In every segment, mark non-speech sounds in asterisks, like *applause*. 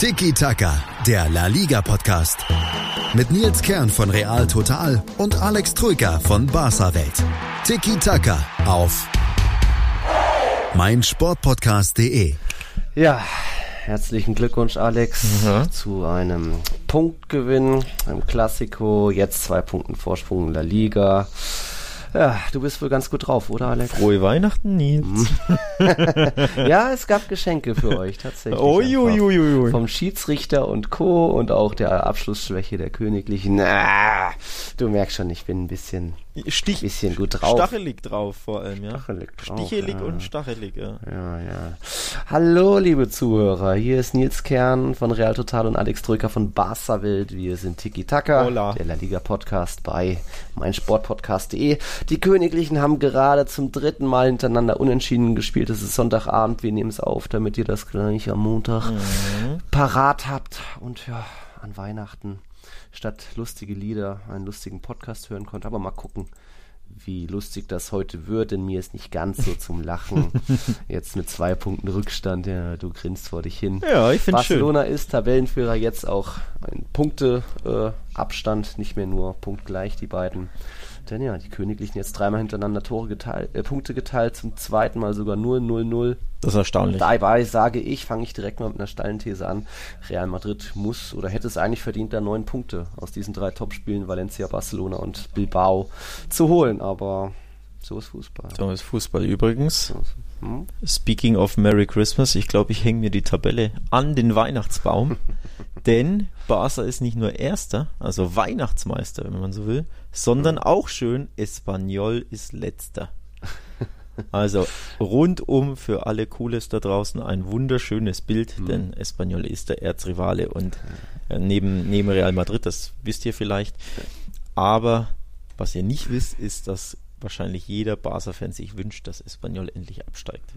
Tiki Taka, der La Liga Podcast. Mit Nils Kern von Real Total und Alex Troika von Barca Welt. Tiki Taka auf meinsportpodcast.de. Ja, herzlichen Glückwunsch, Alex, Mhm. zu einem Punktgewinn im Klassiko. Jetzt zwei Punkten Vorsprung in der Liga. Ja, du bist wohl ganz gut drauf, oder, Alex? Frohe Weihnachten, Nils. *laughs* Ja, es gab Geschenke für euch, tatsächlich. Uiuiuiui. Vom Schiedsrichter und Co. und auch der Abschlussschwäche der Königlichen. Ah, du merkst schon, ich bin ein bisschen, Stich, bisschen gut drauf. Stachelig drauf vor allem, ja. Stachelig drauf, Stichelig ja. und stachelig, ja. Ja, ja. Hallo, liebe Zuhörer. Hier ist Nils Kern von Real Total und Alex Drücker von Barca Welt. Wir sind Tiki Taka, Hola. der La Liga Podcast bei meinsportpodcast.de. Die Königlichen haben gerade zum dritten Mal hintereinander unentschieden gespielt. Es ist Sonntagabend. Wir nehmen es auf, damit ihr das gleich am Montag parat habt. Und ja, an Weihnachten statt lustige Lieder einen lustigen Podcast hören könnt. Aber mal gucken, wie lustig das heute wird, denn mir ist nicht ganz so zum Lachen. *laughs* Jetzt mit zwei Punkten Rückstand, ja, du grinst vor dich hin. Ja, ich schön. Barcelona ist Tabellenführer, jetzt auch ein Punkteabstand, äh, nicht mehr nur punktgleich, die beiden. Denn ja, die Königlichen jetzt dreimal hintereinander Tore geteilt, äh, Punkte geteilt, zum zweiten Mal sogar 0-0-0. Das ist erstaunlich. Dabei sage ich, fange ich direkt mal mit einer steilen These an. Real Madrid muss oder hätte es eigentlich verdient, da neun Punkte aus diesen drei Topspielen Valencia, Barcelona und Bilbao zu holen. Aber so ist Fußball. So ist Fußball übrigens. Hm? Speaking of Merry Christmas, ich glaube, ich hänge mir die Tabelle an den Weihnachtsbaum. *laughs* denn Barca ist nicht nur Erster, also Weihnachtsmeister, wenn man so will, sondern auch schön, Espanyol ist Letzter. Also rundum für alle Cooles da draußen ein wunderschönes Bild, denn Espanyol ist der Erzrivale und äh, neben, neben Real Madrid, das wisst ihr vielleicht. Aber was ihr nicht wisst, ist, dass wahrscheinlich jeder Barca-Fan sich wünscht, dass Espanyol endlich absteigt.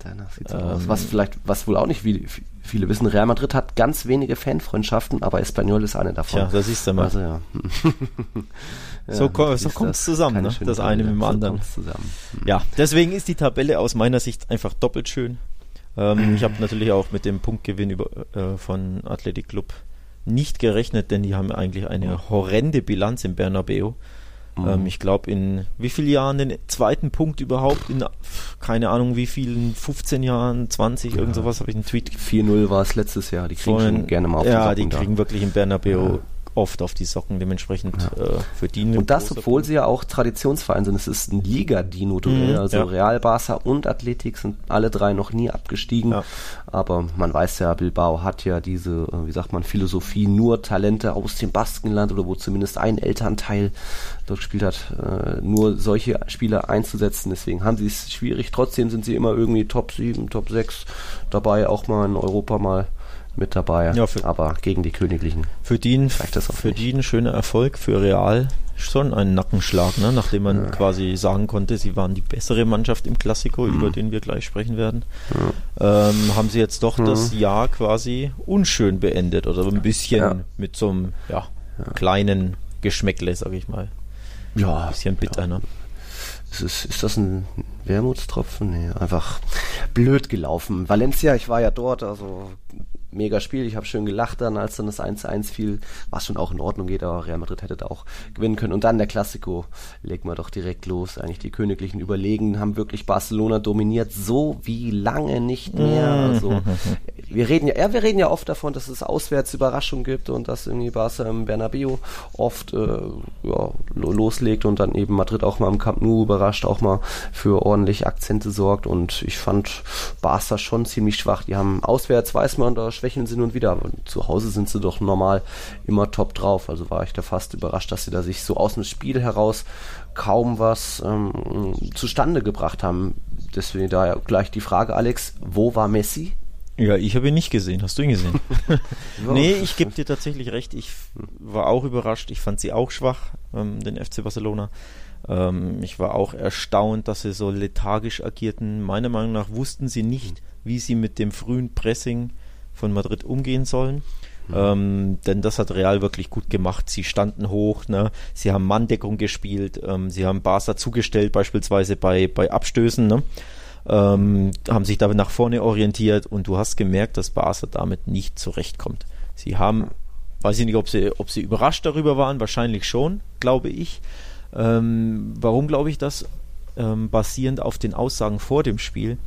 Danach sieht's Ähm, aus. Was vielleicht, was wohl auch nicht viele, viele wissen, Real Madrid hat ganz wenige Fanfreundschaften, aber Espanyol ist eine davon. Tja, da siehst du mal. Also ja. *laughs* So ko- so du, kommt's zusammen, ne? Das eine mit dem So anderen. kommt's zusammen. Ja, deswegen ist die Tabelle aus meiner Sicht einfach doppelt schön. Ähm, ich habe natürlich auch mit dem Punktgewinn über, äh, von Athletic Club nicht gerechnet, denn die haben eigentlich eine horrende Bilanz im Bernabeu. Ähm, ich glaube, in wie vielen Jahren den zweiten Punkt überhaupt? In keine Ahnung, wie vielen, 15 Jahren, 20, irgend sowas habe ich einen Tweet 4-0 war es letztes Jahr. Die kriegen vorhin. schon gerne mal auf Ja, die Socken da. kriegen wirklich im Bernabeu oft auf die Socken, dementsprechend äh, verdienen. Und das, obwohl sie ja auch Traditionsverein sind. Es ist ein Liga-Dino-Duell. Mhm, also ja. Real, Barca und Athletik sind alle drei noch nie abgestiegen. Ja. Aber man weiß ja, Bilbao hat ja diese, äh, wie sagt man, Philosophie, nur Talente aus dem Baskenland oder wo zumindest ein Elternteil dort gespielt hat, äh, nur solche Spieler einzusetzen. Deswegen haben sie es schwierig. Trotzdem sind sie immer irgendwie Top 7, Top 6 dabei, auch mal in Europa mal mit dabei. Ja, für- aber gegen die Königlichen. Für das auch für nicht. die ein schöner Erfolg, für Real schon ein Nackenschlag, ne? nachdem man quasi sagen konnte, sie waren die bessere Mannschaft im Klassiko, Mhm. über den wir gleich sprechen werden. Ähm, haben sie jetzt doch das Mhm. Jahr quasi unschön beendet oder so ein bisschen Ja. mit so einem ja, kleinen Geschmäckle, sag ich mal. Ja, Ein bisschen bitter, ne? Ist, es, ist das ein Wermutstropfen? Nee, einfach blöd gelaufen. Valencia, ich war ja dort, also mega Spiel. Ich habe schön gelacht dann, als dann das 1-1 fiel, was schon auch in Ordnung geht, aber Real Madrid hätte da auch gewinnen können. Und dann der Klassiko, legen wir doch direkt los. Eigentlich die Königlichen überlegen, haben wirklich Barcelona dominiert, so wie lange nicht mehr. Also *laughs* wir reden ja, ja, wir reden ja oft davon, dass es auswärts Überraschungen gibt und dass irgendwie Barca im Bernabeu oft äh, ja, lo- loslegt und dann eben Madrid auch mal im Camp Nou überrascht, auch mal für ordentlich Akzente sorgt und ich fand Barca schon ziemlich schwach. Die haben auswärts, weiß man, da schwächeln sie nun und wieder, aber zu Hause sind sie doch normal immer top drauf. Also war ich da fast überrascht, dass sie da sich so aus dem Spiel heraus kaum was ähm, zustande gebracht haben. Deswegen da gleich die Frage, Alex, wo war Messi? Ja, ich habe ihn nicht gesehen. Hast du ihn gesehen? *laughs* *laughs* Nee, ich gebe dir tatsächlich recht. Ich war auch überrascht. Ich fand sie auch schwach, ähm, den FC Barcelona. Ähm, ich war auch erstaunt, dass sie so lethargisch agierten. Meiner Meinung nach wussten sie nicht, wie sie mit dem frühen Pressing von Madrid umgehen sollen. Ähm, denn das hat Real wirklich gut gemacht. Sie standen hoch, ne? sie haben Manndeckung gespielt, ähm, sie haben Barca zugestellt, beispielsweise bei, bei Abstößen. Ne? ähm, haben sich damit nach vorne orientiert und du hast gemerkt, dass Barca damit nicht zurechtkommt. Sie haben, weiß ich nicht, ob sie, ob sie überrascht darüber waren, wahrscheinlich schon, glaube ich. Ähm, warum glaube ich das? Ähm, basierend auf den Aussagen vor dem Spiel.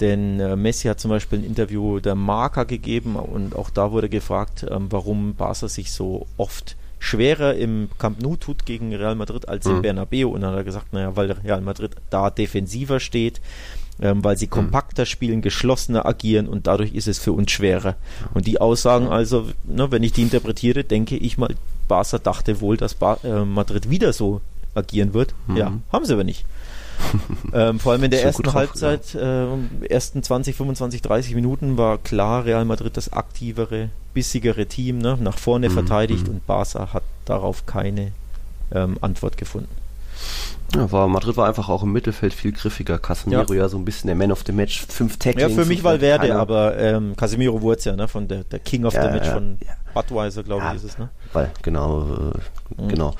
Denn äh, Messi hat zum Beispiel ein Interview der Marca gegeben und auch da wurde gefragt, ähm, warum Barca sich so oft schwerer im Camp Nou tut gegen Real Madrid als im mhm. Bernabeu. Und dann hat er gesagt, naja, weil Real Madrid da defensiver steht, ähm, weil sie mhm. kompakter spielen, geschlossener agieren und dadurch ist es für uns schwerer. Und die Aussagen also, ne, wenn ich die interpretiere, denke ich mal, Barca dachte wohl, dass ba äh, Madrid wieder so agieren wird. Mhm. Ja, haben sie aber nicht. *laughs* ähm, vor allem in der ersten Halbzeit, äh, ersten 20, 25, 30 Minuten war klar Real Madrid das aktivere, bissigere Team, ne? nach vorne mhm. verteidigt mhm. und Barca hat darauf keine ähm, Antwort gefunden. Ja, war, Madrid war einfach auch im Mittelfeld viel griffiger. Casemiro ja, ja so ein bisschen der Man of the Match, fünf Tacklings. Ja, für mich Valverde, aber ähm, Casemiro wurde es ja, ne, von der, der King of ja, the Match ja, von Budweiser, glaube ich, ist es, ne? Weil, genau, äh, mhm. genau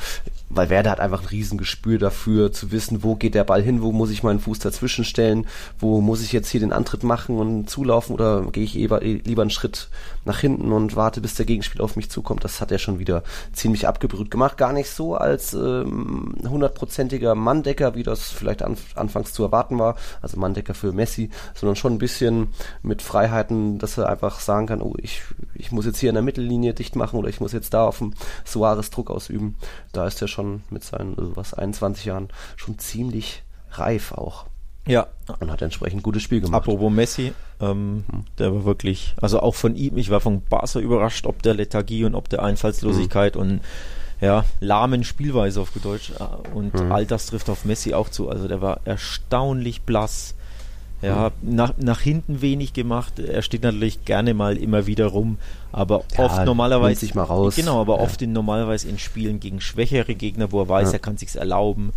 weil Werder hat einfach ein Riesengespür dafür, zu wissen, wo geht der Ball hin, wo muss ich meinen Fuß dazwischen stellen, wo muss ich jetzt hier den Antritt machen und zulaufen oder gehe ich lieber, lieber einen Schritt nach hinten und warte, bis der Gegenspieler auf mich zukommt. Das hat er schon wieder ziemlich abgebrüht gemacht. Gar nicht so als ähm, hundertprozentiger ähm, Manndecker, wie das vielleicht an, anfangs zu erwarten war, also Manndecker für Messi, sondern schon ein bisschen mit Freiheiten, dass er einfach sagen kann, oh, ich, ich muss jetzt hier in der Mittellinie dicht machen oder ich muss jetzt da auf dem Suarez Druck ausüben. Da ist er schon mit seinen also was 21 Jahren schon ziemlich reif auch. Ja. Und hat entsprechend gutes Spiel gemacht. Apropos Messi, ähm, hm. der war wirklich, also auch von ihm, ich war von Barca überrascht, ob der Lethargie und ob der Einfallslosigkeit hm. und ja, lahmen Spielweise auf Deutsch. Äh, und hm. all das trifft auf Messi auch zu. Also der war erstaunlich blass. Ja, nach, nach hinten wenig gemacht. Er steht natürlich gerne mal immer wieder rum, aber ja, oft normalerweise. Sich mal raus. Genau, aber ja. oft in normalerweise in Spielen gegen schwächere Gegner, wo er weiß, ja. er kann sich's erlauben.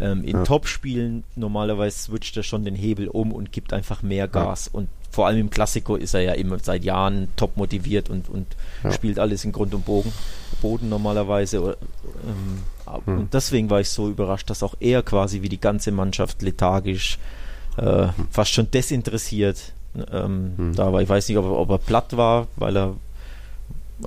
Ähm, in ja. Top-Spielen normalerweise switcht er schon den Hebel um und gibt einfach mehr Gas. Und vor allem im Klassiko ist er ja immer seit Jahren top motiviert und, und spielt alles in Grund und Bogen, Boden normalerweise. Ähm, hm. Und deswegen war ich so überrascht, dass auch er quasi wie die ganze Mannschaft lethargisch, äh, hm. fast schon desinteressiert ähm, hm. da war. Ich weiß nicht, ob er, ob er platt war, weil er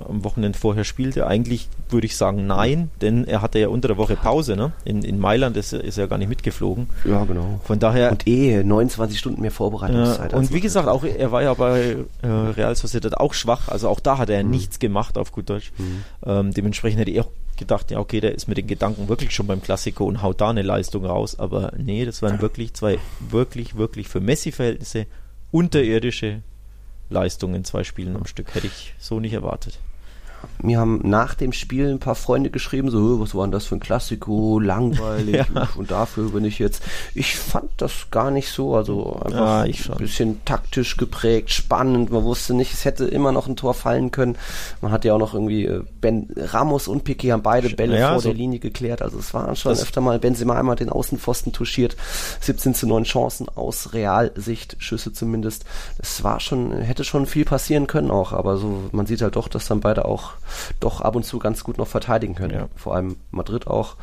am Wochenende vorher spielte? Eigentlich würde ich sagen nein, denn er hatte ja unter der Woche Pause. Ne? In, in Mailand ist, ist er ja gar nicht mitgeflogen. Ja, genau. Von daher. Und eh 29 Stunden mehr Vorbereitungszeit. Äh, und wie gesagt, auch er war ja bei äh, Real Sociedad auch schwach. Also auch da hat er mhm. nichts gemacht, auf gut Deutsch. Mhm. Ähm, dementsprechend hätte ich auch gedacht, ja, okay, der ist mit den Gedanken wirklich schon beim Klassiko und haut da eine Leistung raus. Aber nee, das waren wirklich zwei wirklich, wirklich für Messi-Verhältnisse unterirdische Leistung in zwei Spielen am Stück. Hätte ich so nicht erwartet. Mir haben nach dem Spiel ein paar Freunde geschrieben, so, was war denn das für ein Klassiko, langweilig *laughs* ja. und dafür bin ich jetzt. Ich fand das gar nicht so, also einfach ja, ein bisschen taktisch geprägt, spannend. Man wusste nicht, es hätte immer noch ein Tor fallen können. Man hat ja auch noch irgendwie äh, Ben Ramos und Piquet haben beide Bälle ja, vor so der Linie geklärt. Also es waren schon öfter mal Benzema einmal den Außenpfosten touchiert, 17 zu 9 Chancen aus Realsicht, Schüsse zumindest. Es war schon, hätte schon viel passieren können auch, aber so man sieht halt doch, dass dann beide auch doch ab und zu ganz gut noch verteidigen können. Ja. Vor allem Madrid auch.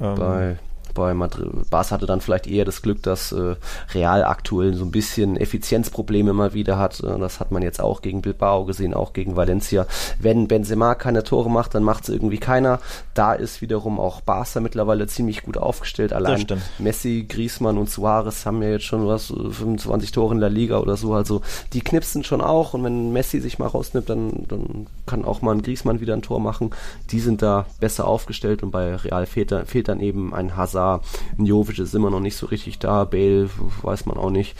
Ähm, bei bei Madrid. Bas hatte dann vielleicht eher das Glück, dass äh, Real aktuell so ein bisschen Effizienzprobleme immer wieder hat. Äh, das hat man jetzt auch gegen Bilbao gesehen, auch gegen Valencia. Wenn Benzema keine Tore macht, dann macht es irgendwie keiner. Da ist wiederum auch Barca mittlerweile ziemlich gut aufgestellt. Allein Messi, Griezmann und Suarez haben ja jetzt schon was 25 Tore in der Liga oder so. Also die knipsen schon auch und wenn Messi sich mal rausnimmt, dann, dann kann auch mal ein Griezmann wieder ein Tor machen. Die sind da besser aufgestellt und bei Real fehlt, fehlt dann eben ein Hazard da. Jovic ist immer noch nicht so richtig da. Bale weiß man auch nicht.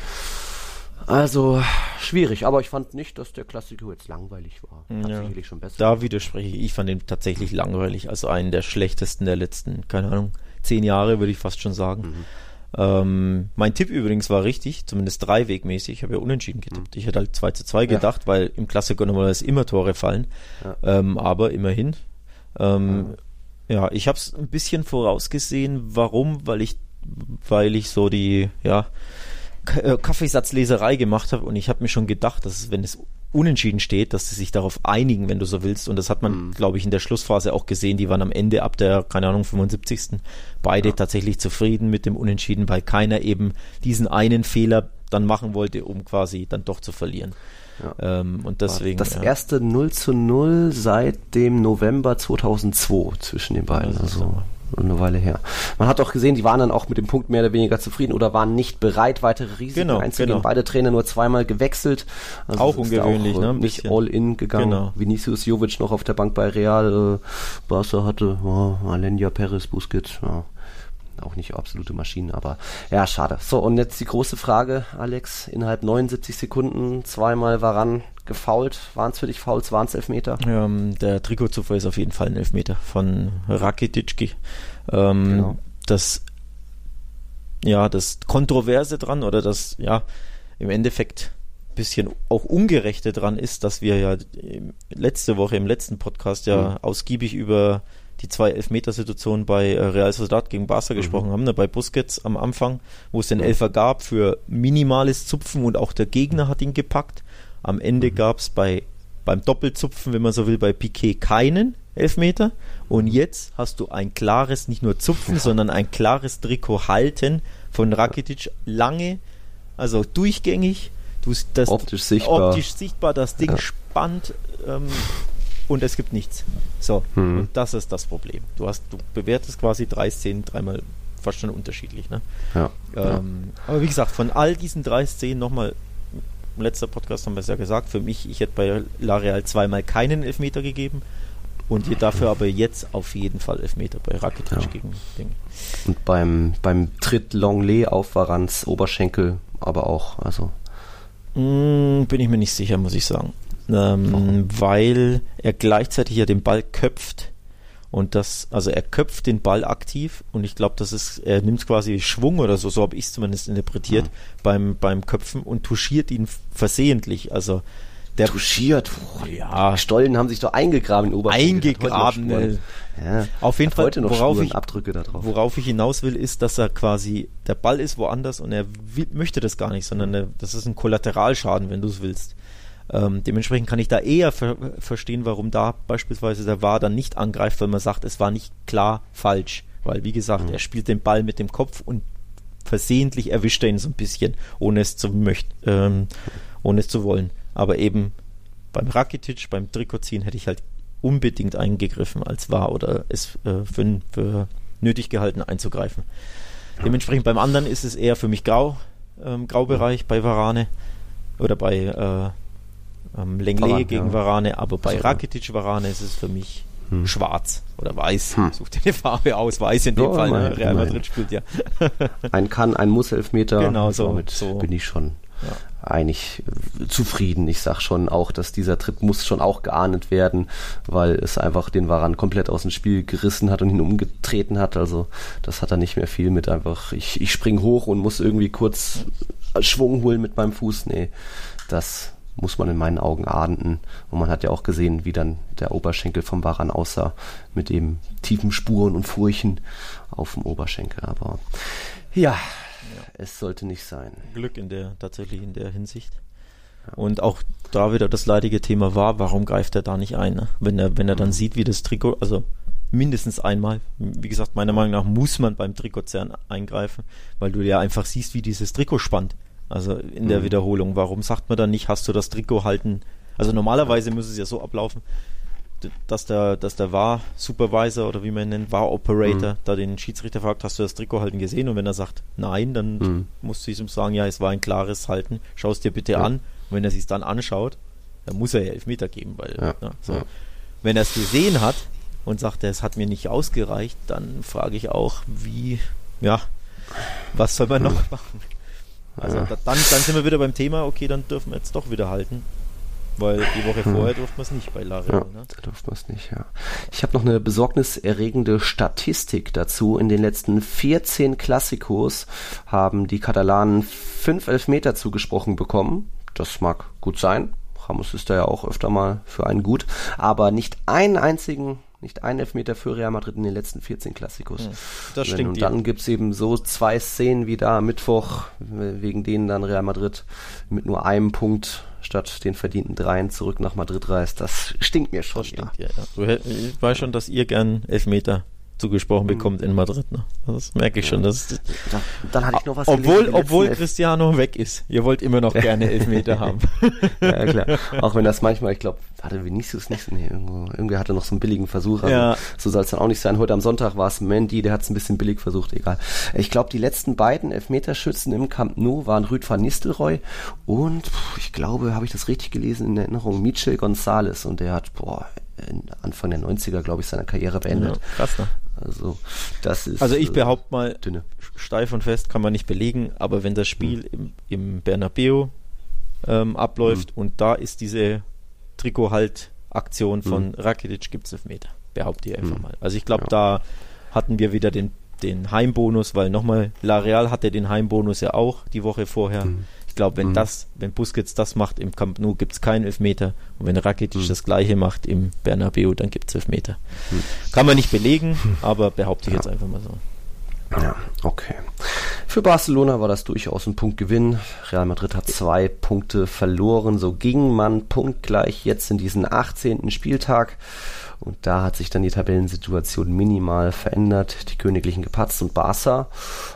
Also schwierig, aber ich fand nicht, dass der Klassiker jetzt langweilig war. Hat ja. sicherlich schon besser. Da widerspreche ich. Ich fand ihn tatsächlich langweilig. Also einen der schlechtesten der letzten, keine Ahnung, zehn Jahre würde ich fast schon sagen. Mhm. Ähm, mein Tipp übrigens war richtig, zumindest dreiwegmäßig. Ich habe ja unentschieden getippt. Mhm. Ich hätte halt 2 zu 2 gedacht, ja. weil im Klassiker normalerweise immer Tore fallen. Ja. Ähm, aber immerhin. Ähm, ja, ich habe es ein bisschen vorausgesehen. Warum? Weil ich, weil ich so die ja äh, Kaffeesatzleserei gemacht habe und ich habe mir schon gedacht, dass wenn es unentschieden steht, dass sie sich darauf einigen, wenn du so willst. Und das hat man, mhm. glaube ich, in der Schlussphase auch gesehen. Die waren am Ende ab der, keine Ahnung, 75. beide ja. tatsächlich zufrieden mit dem Unentschieden, weil keiner eben diesen einen Fehler dann machen wollte, um quasi dann doch zu verlieren. Ja. Ähm, und deswegen. Das ja. erste 0 zu 0 seit dem November 2002 zwischen den beiden. Also eine Weile her. Man hat auch gesehen, die waren dann auch mit dem Punkt mehr oder weniger zufrieden oder waren nicht bereit, weitere Risiken genau, einzugehen. Genau. Beide Trainer nur zweimal gewechselt. Also auch ungewöhnlich, auch, ne? Nicht all in gegangen. Genau. Vinicius Jovic noch auf der Bank bei Real. Äh, Barca hatte oh, Alenia Perez, Busquets. Ja auch nicht absolute Maschinen, aber ja, schade. So, und jetzt die große Frage, Alex, innerhalb 79 Sekunden zweimal Varan gefault. Waren es für dich Fouls, waren es Elfmeter? Ähm, der Trikotzufall ist auf jeden Fall ein Elfmeter von Rakitic. Ähm, genau. Das ja, das Kontroverse dran oder das, ja, im Endeffekt bisschen auch Ungerechte dran ist, dass wir ja letzte Woche im letzten Podcast ja mhm. ausgiebig über die zwei Elfmetersituationen bei äh, Real Sociedad gegen Barca mhm. gesprochen haben, ne, bei Busquets am Anfang, wo es den Elfer gab für minimales Zupfen und auch der Gegner hat ihn gepackt. Am Ende mhm. gab es bei beim Doppelzupfen, wenn man so will, bei Piquet keinen Elfmeter. Und jetzt hast du ein klares, nicht nur Zupfen, ja. sondern ein klares Trikot halten von Rakitic lange, also durchgängig. Du, das, optisch sichtbar. Optisch sichtbar, das Ding ja. spannt. Ähm, und es gibt nichts. So, hm. und das ist das Problem. Du hast, du bewertest quasi drei Szenen dreimal fast schon unterschiedlich. Ne? Ja, ähm, ja. Aber wie gesagt, von all diesen drei Szenen nochmal, im letzten Podcast haben wir es ja gesagt, für mich, ich hätte bei L'Areal zweimal keinen Elfmeter gegeben und ihr dafür aber jetzt auf jeden Fall Elfmeter bei Rakitic ja. gegen Ding. Und beim, beim Tritt Longley auf Varans Oberschenkel aber auch, also. Mm, bin ich mir nicht sicher, muss ich sagen ähm, weil er gleichzeitig ja den Ball köpft. Und das, also er köpft den Ball aktiv und ich glaube, das ist, er nimmt quasi Schwung oder so, so habe ich es zumindest interpretiert, ja. beim, beim Köpfen und touchiert ihn versehentlich. Also der touchiert, oh, ja. Stollen haben sich doch eingegraben in Oberfläche. Eingegraben. Äh, ja. Auf jeden Fall, worauf ich, Abdrücke da drauf. worauf ich hinaus will, ist, dass er quasi, der Ball ist woanders und er will, möchte das gar nicht, sondern er, das ist ein Kollateralschaden, wenn du es willst. Ähm, dementsprechend kann ich da eher ver verstehen, warum da beispielsweise der VAR dann nicht angreift, weil man sagt, es war nicht klar falsch. Weil, wie gesagt, mhm. er spielt den Ball mit dem Kopf und versehentlich erwischt er ihn so ein bisschen, ohne es zu möchten, ähm, ohne es zu wollen. Aber eben beim Rakitic, beim Trikotziehen hätte ich halt unbedingt eingegriffen als wahr oder es äh, für, für, nötig gehalten einzugreifen. Dementsprechend beim anderen ist es eher für mich grau, ähm, Graubereich bei Varane oder bei äh, ähm, Lenglet gegen ja. Varane, aber bei Rakitic Varane ist es für mich hm. schwarz oder weiß. Hm. Such dir eine Farbe aus, weiß in dem oh, Fall. Ne? Real Madrid spielt ja. *laughs* ein kann, ein muss Elfmeter. Genau so. Damit so. bin ich schon ja. eigentlich äh, zufrieden. Ich sag schon auch, dass dieser Tritt muss schon auch geahndet werden, weil es einfach den Varan komplett aus dem Spiel gerissen hat und ihn umgetreten hat. Also das hat er nicht mehr viel mit einfach, ich, ich spring hoch und muss irgendwie kurz Schwung holen mit meinem Fuß. Nee, das muss man in meinen Augen ahnden. Und man hat ja auch gesehen, wie dann der Oberschenkel vom Waran aussah, mit dem tiefen Spuren und Furchen auf dem Oberschenkel. Aber ja, ja, es sollte nicht sein. Glück in der, tatsächlich in der Hinsicht. Und auch da wieder das leidige Thema war, warum greift er da nicht ein? Ne? Wenn er, wenn er dann mhm. sieht, wie das Trikot, also mindestens einmal, wie gesagt, meiner Meinung nach muss man beim Trikotzern eingreifen, weil du ja einfach siehst, wie dieses Trikot spannt. Also in der mhm. Wiederholung. Warum sagt man dann nicht, hast du das Trikot halten? Also normalerweise muss es ja so ablaufen, dass der, dass der war Supervisor oder wie man ihn nennt, war Operator, mhm. da den Schiedsrichter fragt, hast du das Trikot halten gesehen? Und wenn er sagt nein, dann mhm. musst du ihm sagen, ja, es war ein klares Halten, schau es dir bitte ja. an. Und wenn er sich dann anschaut, dann muss er ja Elfmeter geben, weil ja. Ja, so. wenn er es gesehen hat und sagt, es hat mir nicht ausgereicht, dann frage ich auch, wie, ja, was soll man noch machen? Also ja. dann, dann sind wir wieder beim Thema, okay, dann dürfen wir jetzt doch wieder halten. Weil die Woche hm. vorher durften wir es nicht bei Lariel. Ja, ne? da durften wir es nicht, ja. Ich habe noch eine besorgniserregende Statistik dazu. In den letzten 14 Klassikos haben die Katalanen fünf Elfmeter zugesprochen bekommen. Das mag gut sein. Ramos ist da ja auch öfter mal für einen gut. Aber nicht einen einzigen nicht ein Elfmeter für Real Madrid in den letzten 14 Klassikos. Hm, das stimmt. Und dann gibt es eben so zwei Szenen wie da am Mittwoch, wegen denen dann Real Madrid mit nur einem Punkt statt den verdienten Dreien zurück nach Madrid reist. Das stinkt mir schon. Das stimmt, ja. ja. Du, ich weiß schon, dass ihr gern Elfmeter zugesprochen mhm. bekommt in Madrid. Ne? Das merke ich schon. Das, da, dann hatte ich noch was Obwohl, gelesen, obwohl Cristiano weg ist. Ihr wollt immer noch *laughs* gerne Elfmeter haben. *laughs* ja, klar. Auch wenn das manchmal, ich glaube, hatte Vinicius nicht, nee, irgendwo, irgendwie hatte noch so einen billigen Versuch. Also ja. So soll es dann auch nicht sein. Heute am Sonntag war es Mandy, der hat es ein bisschen billig versucht, egal. Ich glaube, die letzten beiden Elfmeterschützen im Camp Nou waren Rüd van Nistelrooy und ich glaube, habe ich das richtig gelesen in Erinnerung, Michel González und der hat, boah, Anfang der 90er, glaube ich, seine Karriere beendet. Ja, krass, ne? Also, das ist. Also, ich behaupte mal, dünne. steif und fest kann man nicht belegen, aber wenn das Spiel hm. im, im Bernabeu ähm, abläuft hm. und da ist diese Trikot-Halt-Aktion von hm. Rakitic, gibt es Elfmeter. Behaupte ich einfach hm. mal. Also, ich glaube, ja. da hatten wir wieder den, den Heimbonus, weil nochmal, La Real hatte den Heimbonus ja auch die Woche vorher. Hm glaube, wenn mhm. das, wenn Busquets das macht im Camp Nou, gibt es keinen Elfmeter. Und wenn Rakitic mhm. das gleiche macht im Bernabeu, dann gibt es Elfmeter. Mhm. Kann man nicht belegen, aber behaupte ich ja. jetzt einfach mal so. Ja, okay. Für Barcelona war das durchaus ein Punktgewinn. Real Madrid hat zwei Punkte verloren. So ging man punktgleich jetzt in diesen 18. Spieltag. Und da hat sich dann die Tabellensituation minimal verändert. Die Königlichen gepatzt und Barca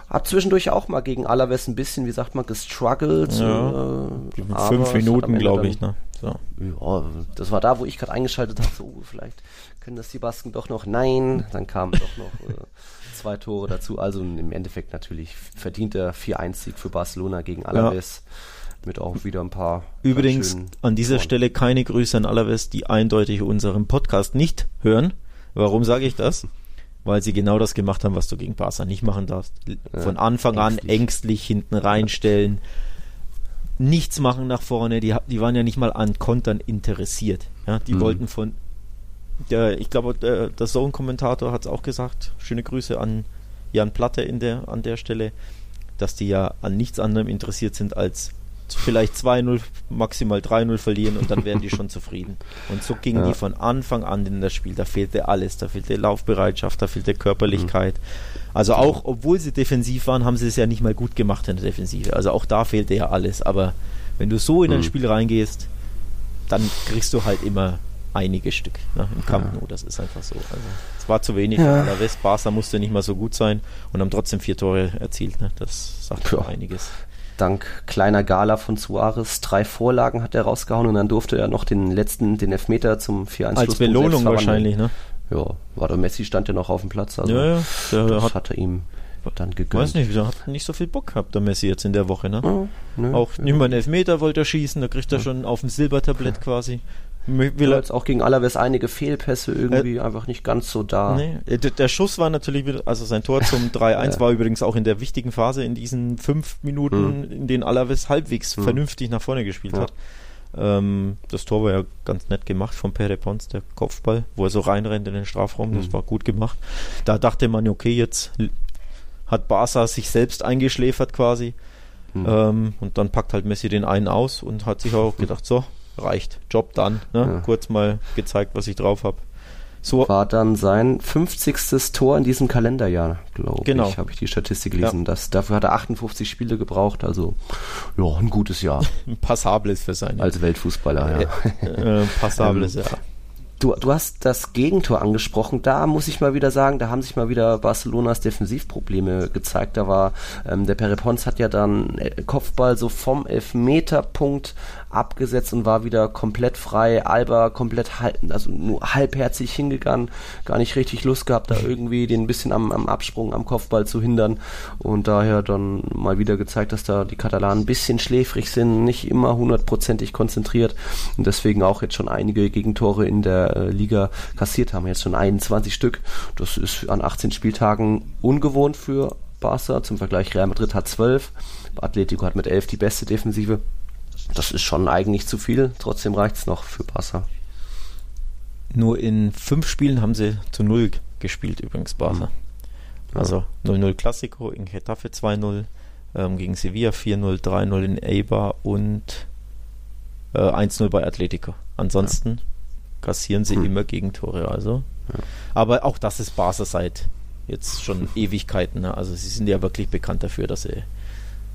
hat zwischendurch auch mal gegen Alaves ein bisschen, wie sagt man, gestruggelt. Ja, äh, fünf Minuten, glaube ich. Ne? So. Ja, das war da, wo ich gerade eingeschaltet habe. So, vielleicht können das die Basken doch noch. Nein, dann kamen doch noch äh, *laughs* zwei Tore dazu. Also im Endeffekt natürlich verdienter 4-1-Sieg für Barcelona gegen Alaves. Ja mit auch wieder ein paar. Übrigens an dieser Toren. Stelle keine Grüße an Alaves, die eindeutig unseren Podcast nicht hören. Warum sage ich das? Weil sie genau das gemacht haben, was du gegen Barca nicht machen darfst. Von Anfang ängstlich. an ängstlich hinten reinstellen, nichts machen nach vorne. Die, die waren ja nicht mal an Kontern interessiert. Ja, die mhm. wollten von der, ich glaube, der, der Zone-Kommentator hat es auch gesagt. Schöne Grüße an Jan Platte in der, an der Stelle, dass die ja an nichts anderem interessiert sind, als vielleicht 2-0, maximal 3-0 verlieren und dann wären die schon zufrieden. Und so gingen ja. die von Anfang an in das Spiel. Da fehlte alles. Da fehlte Laufbereitschaft, da fehlte Körperlichkeit. Mhm. Also auch, obwohl sie defensiv waren, haben sie es ja nicht mal gut gemacht in der Defensive. Also auch da fehlte ja alles. Aber wenn du so in ein mhm. Spiel reingehst, dann kriegst du halt immer einige Stück ne, im Camp Nou. Das ist einfach so. Also, es war zu wenig ja. West. Barca musste nicht mal so gut sein und haben trotzdem vier Tore erzielt. Ne? Das sagt schon einiges dank kleiner Gala von Suarez drei Vorlagen hat er rausgehauen und dann durfte er noch den letzten, den Elfmeter zum 4-1 Als Belohnung wahrscheinlich, ne? Ja, war der Messi stand ja noch auf dem Platz, also ja, ja, der das hat, er ihm dann gegönnt. Weiß nicht, der hat nicht so viel Bock gehabt, der Messi jetzt in der Woche, ne? Ja, ne, Auch nicht mal einen Elfmeter wollte er schießen, da kriegt er schon auf dem Silbertablett quasi. Will er jetzt auch gegen Alaves einige Fehlpässe irgendwie äh, einfach nicht ganz so da. Nee, äh, der, Schuss war natürlich, also sein Tor zum *laughs* 3-1 ja. war übrigens auch in der wichtigen Phase in diesen fünf Minuten, mhm. in denen Alaves halbwegs mhm. vernünftig nach vorne gespielt ja. hat. Ähm, das Tor war ja ganz nett gemacht von Pere Pons, der Kopfball, wo er so reinrennt in den Strafraum. Mhm. Das war gut gemacht. Da dachte man, okay, jetzt hat Barca sich selbst eingeschläfert quasi. Mhm. Ähm, und dann packt halt Messi den einen aus und hat sich auch *laughs* gedacht, so, reicht. Job dann. Ne? Ja. Kurz mal gezeigt, was ich drauf habe. So war dann sein 50. Tor in diesem Kalenderjahr, glaube genau. ich, habe ich die Statistik gelesen. Ja. Das, dafür hat er 58 Spiele gebraucht, also ja, ein gutes Jahr. *laughs* ein passables für seine. Als Weltfußballer, ja. Äh, äh, passables, *laughs* ähm, ja. Du, du hast das Gegentor angesprochen. Da muss ich mal wieder sagen, da haben sich mal wieder Barcelonas Defensivprobleme gezeigt. Da war ähm, der Perepons hat ja dann äh, Kopfball so vom Elfmeterpunkt abgesetzt und war wieder komplett frei. Alba komplett halb, also nur halbherzig hingegangen, gar nicht richtig Lust gehabt, da irgendwie den ein bisschen am, am Absprung, am Kopfball zu hindern und daher dann mal wieder gezeigt, dass da die Katalanen ein bisschen schläfrig sind, nicht immer hundertprozentig konzentriert und deswegen auch jetzt schon einige Gegentore in der äh, Liga kassiert haben, jetzt schon 21 Stück. Das ist an 18 Spieltagen ungewohnt für Barca. Zum Vergleich Real Madrid hat 12, Atletico hat mit 11 die beste Defensive. Das ist schon eigentlich zu viel, trotzdem reicht es noch für Barca. Nur in fünf Spielen haben sie zu null gespielt, übrigens Barca. Mhm. Also 0-0 Classico in Getafe 2-0, ähm, gegen Sevilla 4-0, 3-0 in Eibar und äh, 1-0 bei Atletico. Ansonsten ja. kassieren sie mhm. immer Gegentore, also. Ja. Aber auch das ist Barca seit jetzt schon *laughs* Ewigkeiten. Ne? Also sie sind ja wirklich bekannt dafür, dass sie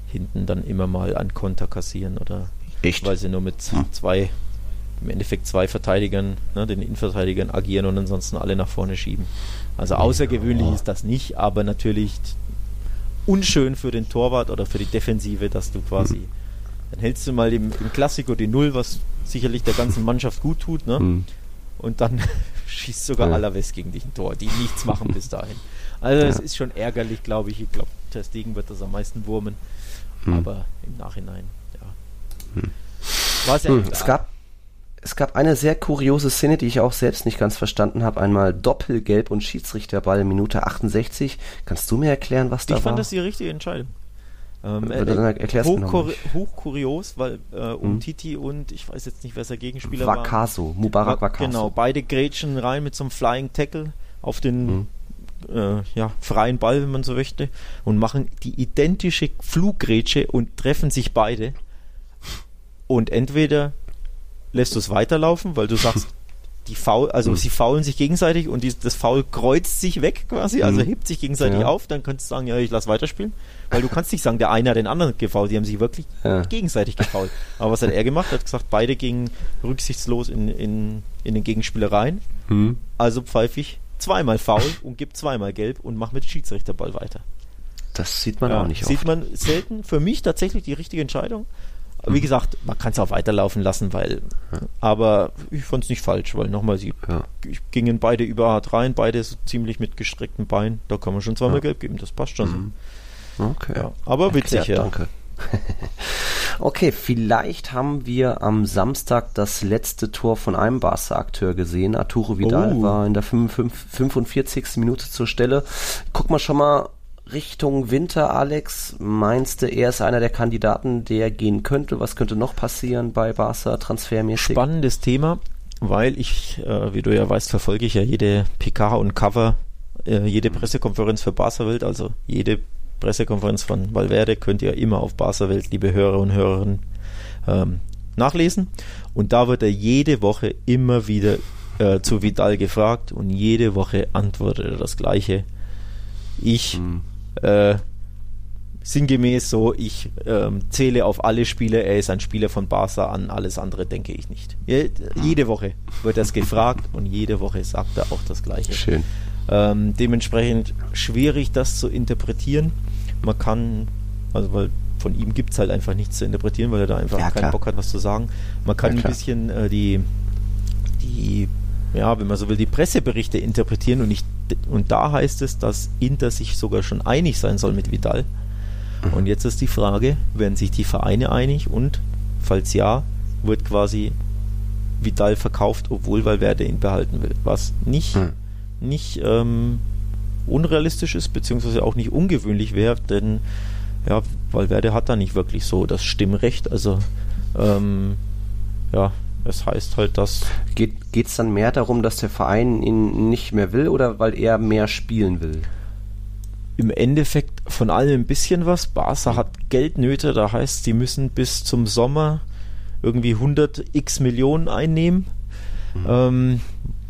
hinten dann immer mal ein Konter kassieren oder Echt? Weil sie nur mit hm. zwei, im Endeffekt zwei Verteidigern, ne, den Innenverteidigern agieren und ansonsten alle nach vorne schieben. Also außergewöhnlich oh. ist das nicht, aber natürlich unschön für den Torwart oder für die Defensive, dass du quasi, hm. dann hältst du mal im, im Klassiko die Null, was sicherlich der ganzen Mannschaft gut tut, ne? Hm. Und dann *laughs* schießt sogar ja. Alaves gegen dich ein Tor, die nichts machen bis dahin. Also es ist schon ärgerlich, glaube ich. Ich glaube, Ter Stegen wird das am meisten wurmen. Hm. Aber im Nachhinein, ja. War es ja hm. Es gab, es gab eine sehr kuriose Szene, die ich auch selbst nicht ganz verstanden habe. Einmal Doppelgelb und Schiedsrichterball Minute 68. Kannst du mir erklären, was da ich war? Ich fand das die richtige Entscheidung. Ähm, äh, äh hoch, hochkurios, weil äh, um hm. Titi und ich weiß jetzt nicht, wer sein Gegenspieler Vakaso, war. Mubarak Vakaso. Genau, beide grätschen rein mit so einem Flying Tackle auf den hm äh, ja, freien Ball, wenn man so möchte, und machen die identische Fluggrätsche und treffen sich beide. Und entweder lässt du es weiterlaufen, weil du sagst, *laughs* die Foul, also mhm. sie faulen sich gegenseitig und die, das Foul kreuzt sich weg quasi, also mhm. hebt sich gegenseitig ja. auf, dann könntest du sagen, ja, ich lass weiterspielen. Weil du kannst nicht sagen, der eine hat den anderen gefault, die haben sich wirklich ja. gegenseitig gefault. Aber was hat er gemacht? Er hat gesagt, beide gingen rücksichtslos in, in, in den Gegenspieler rein. Mhm. Also pfeife ich zweimal faul und gibt zweimal gelb und macht mit Schiedsrichterball weiter. Das sieht man ja, auch nicht Sieht oft. man selten. Für mich tatsächlich die richtige Entscheidung. Wie gesagt, man kann es auch weiterlaufen lassen, weil, ja. aber ich fand es nicht falsch, weil nochmal, sie ja. gingen beide über hart rein, beide so ziemlich mit gestreckten Beinen, da kann man schon zweimal ja. gelb geben, das passt schon mhm. so. Okay. aber Erklärt, witzig, ja. Danke. *laughs* okay, vielleicht haben wir am Samstag das letzte Tor von einem Barca-Akteur gesehen. Arturo Vidal oh. war in der 45. Minute zur Stelle. Guck mal schon mal Richtung Winter, Alex. Meinst du, er ist einer der Kandidaten, der gehen könnte? Was könnte noch passieren bei Barca transfermäßig? Spannendes Thema, weil ich, äh, wie du ja weißt, verfolge ich ja jede PK und Cover, äh, jede Pressekonferenz für Barca Welt, also jede Pressekonferenz von Valverde könnt ihr immer auf Barca Welt, liebe Hörer und Hörerinnen, ähm, nachlesen. Und da wird er jede Woche immer wieder äh, zu Vidal gefragt und jede Woche antwortet er das Gleiche. Ich mhm. Äh, sinngemäß so, ich ähm, zähle auf alle Spiele, er ist ein Spieler von Barca an, alles andere denke ich nicht. Je, jede Woche wird das gefragt und jede Woche sagt er auch das Gleiche. Schön. Ähm, dementsprechend schwierig, das zu interpretieren. Man kann, also weil von ihm gibt es halt einfach nichts zu interpretieren, weil er da einfach ja, keinen Bock hat, was zu sagen. Man kann ja, ein bisschen äh, die, die, ja, wenn man so will, die Presseberichte interpretieren und, ich, und da heißt es, dass Inter sich sogar schon einig sein soll mit Vidal. Mhm. Und jetzt ist die Frage, werden sich die Vereine einig und falls ja, wird quasi Vidal verkauft, obwohl Valverde ihn behalten will. Was nicht mhm nicht ähm, unrealistisch ist, beziehungsweise auch nicht ungewöhnlich wäre, denn ja, Valverde hat da nicht wirklich so das Stimmrecht. Also ähm, ja, es heißt halt, dass. Geht es dann mehr darum, dass der Verein ihn nicht mehr will oder weil er mehr spielen will? Im Endeffekt von allem ein bisschen was. Barca hat Geldnöte, da heißt, sie müssen bis zum Sommer irgendwie 100 x Millionen einnehmen. Mhm. Ähm,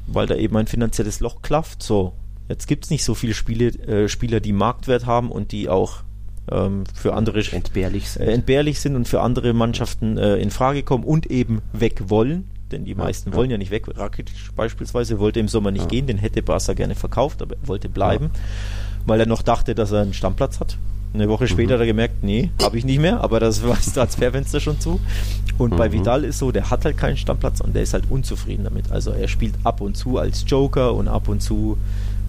weil da eben ein finanzielles Loch klafft. So, jetzt gibt es nicht so viele Spiele, äh, Spieler, die Marktwert haben und die auch ähm, für andere entbehrlich sind. Äh, entbehrlich sind und für andere Mannschaften äh, in Frage kommen und eben weg wollen. Denn die meisten ja, wollen ja nicht weg. Rakitic beispielsweise wollte im Sommer nicht ja. gehen, den hätte Barca gerne verkauft, aber er wollte bleiben, weil er noch dachte, dass er einen Stammplatz hat. Eine Woche später mhm. hat er gemerkt, nee, habe ich nicht mehr, aber das war das *laughs* Transferfenster schon zu. Und mhm. bei Vidal ist so, der hat halt keinen Stammplatz und der ist halt unzufrieden damit. Also er spielt ab und zu als Joker und ab und zu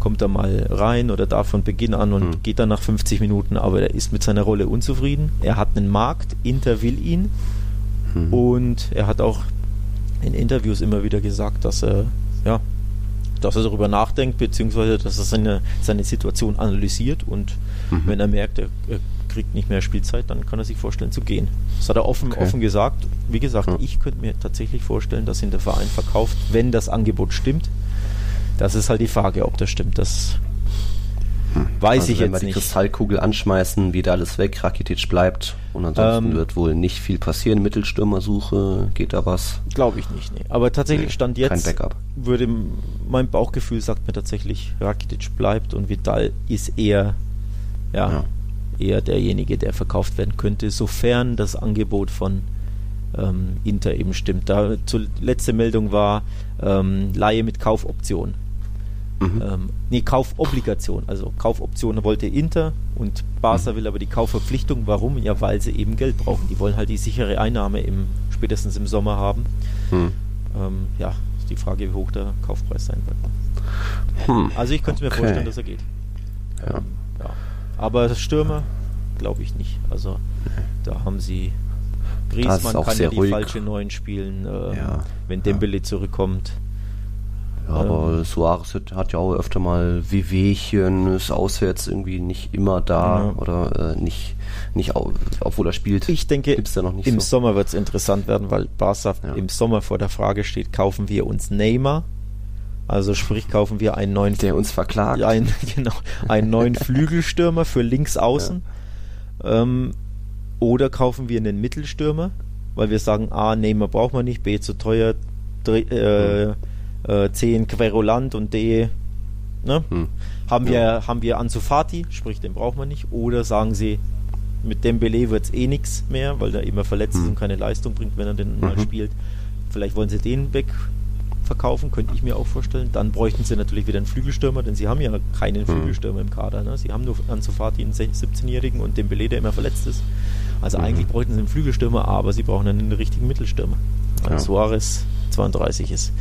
kommt er mal rein oder darf von Beginn an und mhm. geht dann nach 50 Minuten, aber er ist mit seiner Rolle unzufrieden. Er hat einen Markt, Inter will ihn mhm. und er hat auch in Interviews immer wieder gesagt, dass er ja, dass er darüber nachdenkt, beziehungsweise dass er seine, seine Situation analysiert und mhm. wenn er merkt, er, er, kriegt nicht mehr Spielzeit, dann kann er sich vorstellen zu gehen. Das hat er offen, okay. offen gesagt. Wie gesagt, mhm. ich könnte mir tatsächlich vorstellen, dass ihn der Verein verkauft, wenn das Angebot stimmt. Das ist halt die Frage, ob das stimmt. Das hm. Weiß also ich wenn jetzt wir die Kristallkugel anschmeißen, wieder alles weg, Rakitic bleibt und ansonsten ähm, wird wohl nicht viel passieren. Mittelstürmersuche, geht da was? Glaube ich nicht, nee. Aber tatsächlich nee, stand jetzt, kein Backup. würde mein Bauchgefühl sagt mir tatsächlich, Rakitic bleibt und Vidal ist eher, ja, ja. eher derjenige, der verkauft werden könnte, sofern das Angebot von ähm, Inter eben stimmt. Da zur letzte Meldung war ähm, Laie mit Kaufoption. Mhm. Ähm, nee, Kaufobligation. Also Kaufoption wollte Inter und Barca mhm. will aber die Kaufverpflichtung. Warum? Ja, weil sie eben Geld brauchen. Die wollen halt die sichere Einnahme im, spätestens im Sommer haben. Mhm. Ähm, ja, ist die Frage, wie hoch der Kaufpreis sein wird. Hm. Also ich könnte okay. mir vorstellen, dass er geht. Ja. Ähm, ja. Aber Stürmer glaube ich nicht. Also da haben sie Griezmann kann ja die ruhig. falsche Neun spielen, äh, ja. wenn Dembele zurückkommt. Ja, aber ähm, Suarez hat ja auch öfter mal Wehwehchen, ist auswärts irgendwie nicht immer da ja. oder äh, nicht, nicht obwohl er spielt. Ich denke, im so. Sommer wird es interessant werden, weil Barca ja. im Sommer vor der Frage steht, kaufen wir uns Neymar? Also sprich, kaufen wir einen neuen... Der uns verklagt. Ein, *laughs* genau, einen neuen *laughs* Flügelstürmer für links außen. Ja. Ähm, oder kaufen wir einen Mittelstürmer, weil wir sagen, A, Neymar braucht man nicht, B, zu teuer, äh, mhm äh, 10 Querulant und D ne? Hm. haben, ja. wir, haben wir Anzufati, sprich den braucht man nicht, oder sagen sie, mit Dembele wird es eh nichts mehr, weil der immer verletzt hm. ist und keine Leistung bringt, wenn er den mhm. mal spielt. Vielleicht wollen sie den wegverkaufen, könnte ich mir auch vorstellen. Dann bräuchten sie natürlich wieder einen Flügelstürmer, denn sie haben ja keinen hm. Flügelstürmer im Kader. Ne? Sie haben nur Anzufati, einen 17-Jährigen und Dembele, der immer verletzt ist. Also mhm. eigentlich bräuchten sie einen Flügelstürmer, aber sie brauchen einen richtigen Mittelstürmer, weil ja. Suarez 32 ist.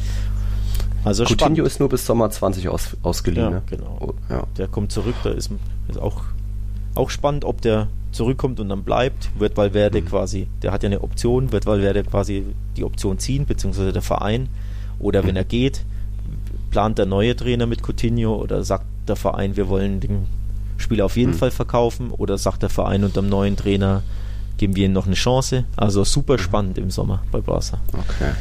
Also Coutinho spannend. ist nur bis Sommer 20 aus, ausgeliehen. Ja, ne? genau. Oh, ja. Der kommt zurück, da ist, ist auch, auch spannend, ob der zurückkommt und dann bleibt. Wird Valverde mhm. quasi, der hat ja eine Option, wird Valverde quasi die Option ziehen, beziehungsweise der Verein. Oder wenn mhm. er geht, plant der neue Trainer mit Coutinho oder sagt der Verein, wir wollen den Spieler auf jeden mhm. Fall verkaufen oder sagt der Verein unter dem neuen Trainer, geben wir ihm noch eine Chance. Also super mhm. spannend im Sommer bei Barca. Okay.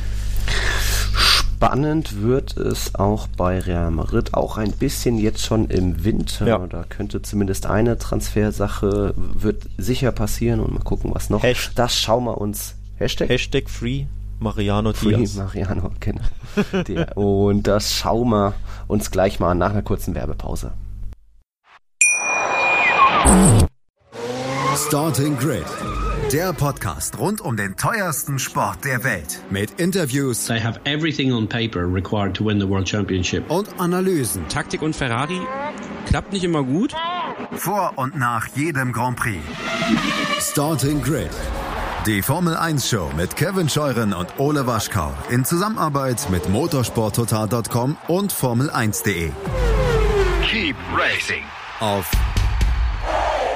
Spannend wird es auch bei Real Madrid, auch ein bisschen jetzt schon im Winter. Ja. Da könnte zumindest eine Transfersache, wird sicher passieren und mal gucken, was noch. Hashtag, das schauen wir uns. Hashtag, Hashtag Free Mariano Free Diaz. Mariano, *laughs* genau. *laughs* Der, und das schauen wir uns gleich mal nach einer kurzen Werbepause. Starting Grid der Podcast rund um den teuersten Sport der Welt. Mit Interviews. They have everything on paper required to win the World Championship. Und Analysen. Taktik und Ferrari klappt nicht immer gut. Vor und nach jedem Grand Prix. Starting Grid. Die Formel 1 Show mit Kevin Scheuren und Ole Waschkau in Zusammenarbeit mit motorsporttotal.com und Formel1.de. Keep racing auf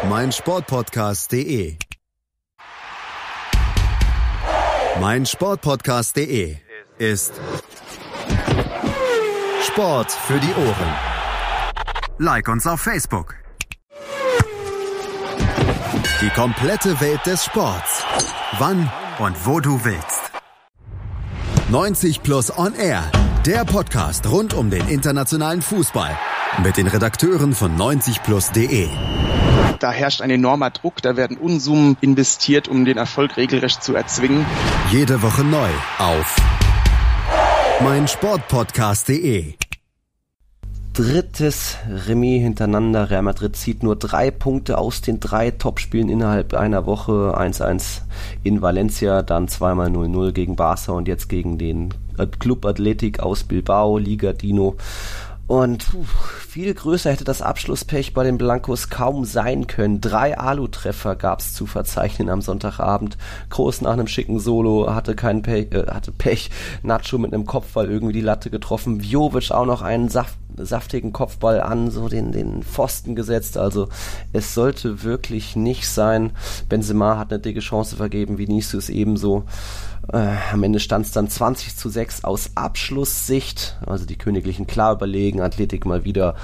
meinsportpodcast.de mein Sportpodcast.de ist Sport für die Ohren. Like uns auf Facebook. Die komplette Welt des Sports. Wann und wo du willst. 90 Plus On Air. Der Podcast rund um den internationalen Fußball. Mit den Redakteuren von 90plus.de. Da herrscht ein enormer Druck, da werden Unsummen investiert, um den Erfolg regelrecht zu erzwingen. Jede Woche neu auf meinsportpodcast.de. Drittes Remis hintereinander. Real Madrid zieht nur drei Punkte aus den drei Topspielen innerhalb einer Woche. 1-1 in Valencia, dann zweimal 0-0 gegen Barca und jetzt gegen den Club Athletic aus Bilbao, Liga Dino. Und puh, viel größer hätte das Abschlusspech bei den Blancos kaum sein können. Drei Alu-Treffer gab es zu verzeichnen am Sonntagabend. Groß nach einem schicken Solo hatte kein Pech, äh, hatte Pech. Nacho mit einem Kopfball irgendwie die Latte getroffen. Jovic auch noch einen saft saftigen Kopfball an, so den, den Pfosten gesetzt. Also es sollte wirklich nicht sein. Benzema hat eine dicke Chance vergeben, Vinicius ebenso. Äh, am Ende stand es dann 20 zu 6 aus Abschlusssicht. Also die Königlichen klar überlegen, Athletik mal wieder,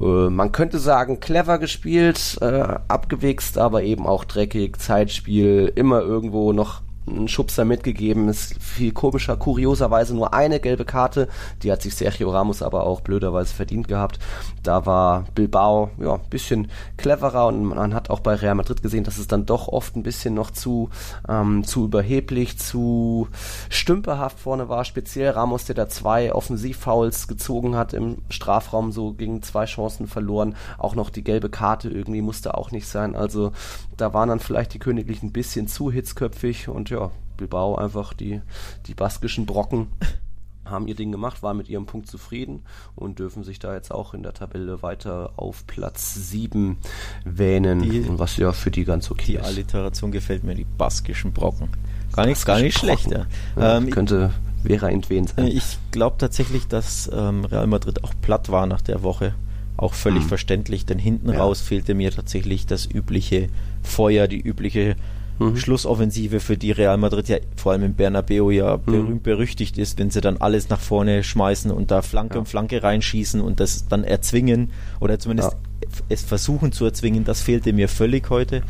äh, man könnte sagen, clever gespielt, äh, abgewichst, aber eben auch dreckig, Zeitspiel, immer irgendwo noch einen Schubser mitgegeben. Ist viel komischer, kurioserweise nur eine gelbe Karte. Die hat sich Sergio Ramos aber auch blöderweise verdient gehabt. Da war Bilbao ja ein bisschen cleverer und man hat auch bei Real Madrid gesehen, dass es dann doch oft ein bisschen noch zu ähm, zu überheblich, zu stümperhaft vorne war. Speziell Ramos, der da zwei Offensivfouls gezogen hat im Strafraum, so gegen zwei Chancen verloren. Auch noch die gelbe Karte irgendwie musste auch nicht sein. Also da waren dann vielleicht die Königlichen ein bisschen zu hitzköpfig und ja, Bilbao einfach die, die baskischen Brocken *laughs* haben ihr Ding gemacht, waren mit ihrem Punkt zufrieden und dürfen sich da jetzt auch in der Tabelle weiter auf Platz 7 wähnen, die, was ja für die ganz okay die ist. Die Alliteration gefällt mir, die baskischen Brocken. Gar nichts, gar nicht schlecht. Ja. Ja, ähm, könnte Vera Entwen sein. Ich glaube tatsächlich, dass ähm, Real Madrid auch platt war nach der Woche. Auch völlig hm. verständlich, denn hinten ja. raus fehlte mir tatsächlich das übliche Feuer, die übliche mhm. Schlussoffensive, für die Real Madrid ja vor allem in Bernabeu ja mhm. berühmt berüchtigt ist, wenn sie dann alles nach vorne schmeißen und da Flanke ja. um Flanke reinschießen und das dann erzwingen oder zumindest ja. es versuchen zu erzwingen, das fehlte mir völlig heute.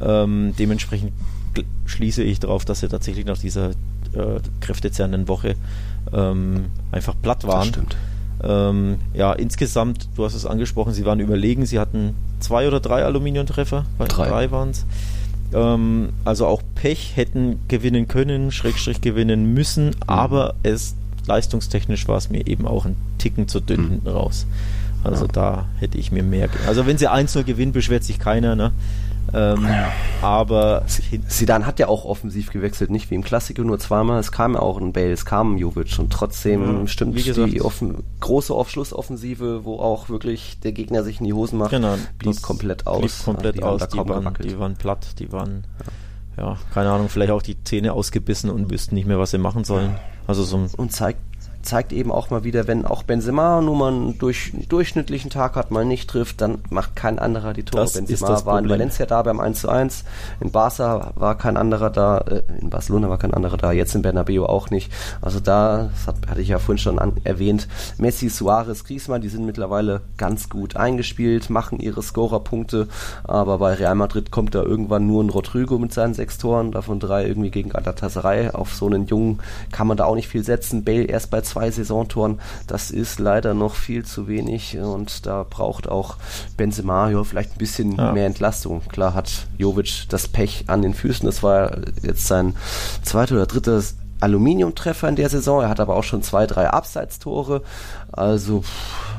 Ähm, dementsprechend schließe ich darauf, dass sie tatsächlich nach dieser äh, kräftezerrenden Woche ähm, einfach platt waren. Das stimmt. Ähm, ja, insgesamt, du hast es angesprochen, sie waren überlegen, sie hatten zwei oder drei Aluminiumtreffer, drei, drei waren es. Ähm, also auch Pech hätten gewinnen können, Schrägstrich gewinnen müssen, mhm. aber es leistungstechnisch war es mir eben auch ein Ticken zu dünn mhm. hinten raus. Also ja. da hätte ich mir mehr. Also wenn sie 1-0 gewinnen, beschwert sich keiner, ne? Ähm, aber Sidan hat ja auch offensiv gewechselt, nicht wie im Klassiker nur zweimal. Es kam ja auch ein Bale, es kam ein Jovic und trotzdem ja, stimmt gesagt, die offen, große Aufschlussoffensive, wo auch wirklich der Gegner sich in die Hosen macht, genau, blieb komplett aus. Blieb komplett die aus. Die waren, die waren, platt, die waren, ja. ja. keine Ahnung, vielleicht auch die Zähne ausgebissen und wüssten nicht mehr, was sie machen sollen. Also so und zeigt zeigt eben auch mal wieder, wenn auch Benzema nur mal einen durch, durchschnittlichen Tag hat, mal nicht trifft, dann macht kein anderer die Tore. Das Benzema war in Valencia da beim 1 zu 1, in Barca war kein anderer da, äh, in Barcelona war kein anderer da, jetzt in Bernabeu auch nicht. Also da, das hat, hatte ich ja vorhin schon an, erwähnt, Messi, Suarez, Griezmann, die sind mittlerweile ganz gut eingespielt, machen ihre Scorerpunkte, aber bei Real Madrid kommt da irgendwann nur ein Rodrigo mit seinen sechs Toren, davon drei irgendwie gegen Galatasaray. Auf so einen Jungen kann man da auch nicht viel setzen. Bale erst bei zwei Saisontoren, das ist leider noch viel zu wenig und da braucht auch Benzema ja, vielleicht ein bisschen ja. mehr Entlastung. Klar hat Jovic das Pech an den Füßen, das war jetzt sein zweiter oder dritter Aluminiumtreffer in der Saison, er hat aber auch schon zwei, drei Abseitstore, also pff,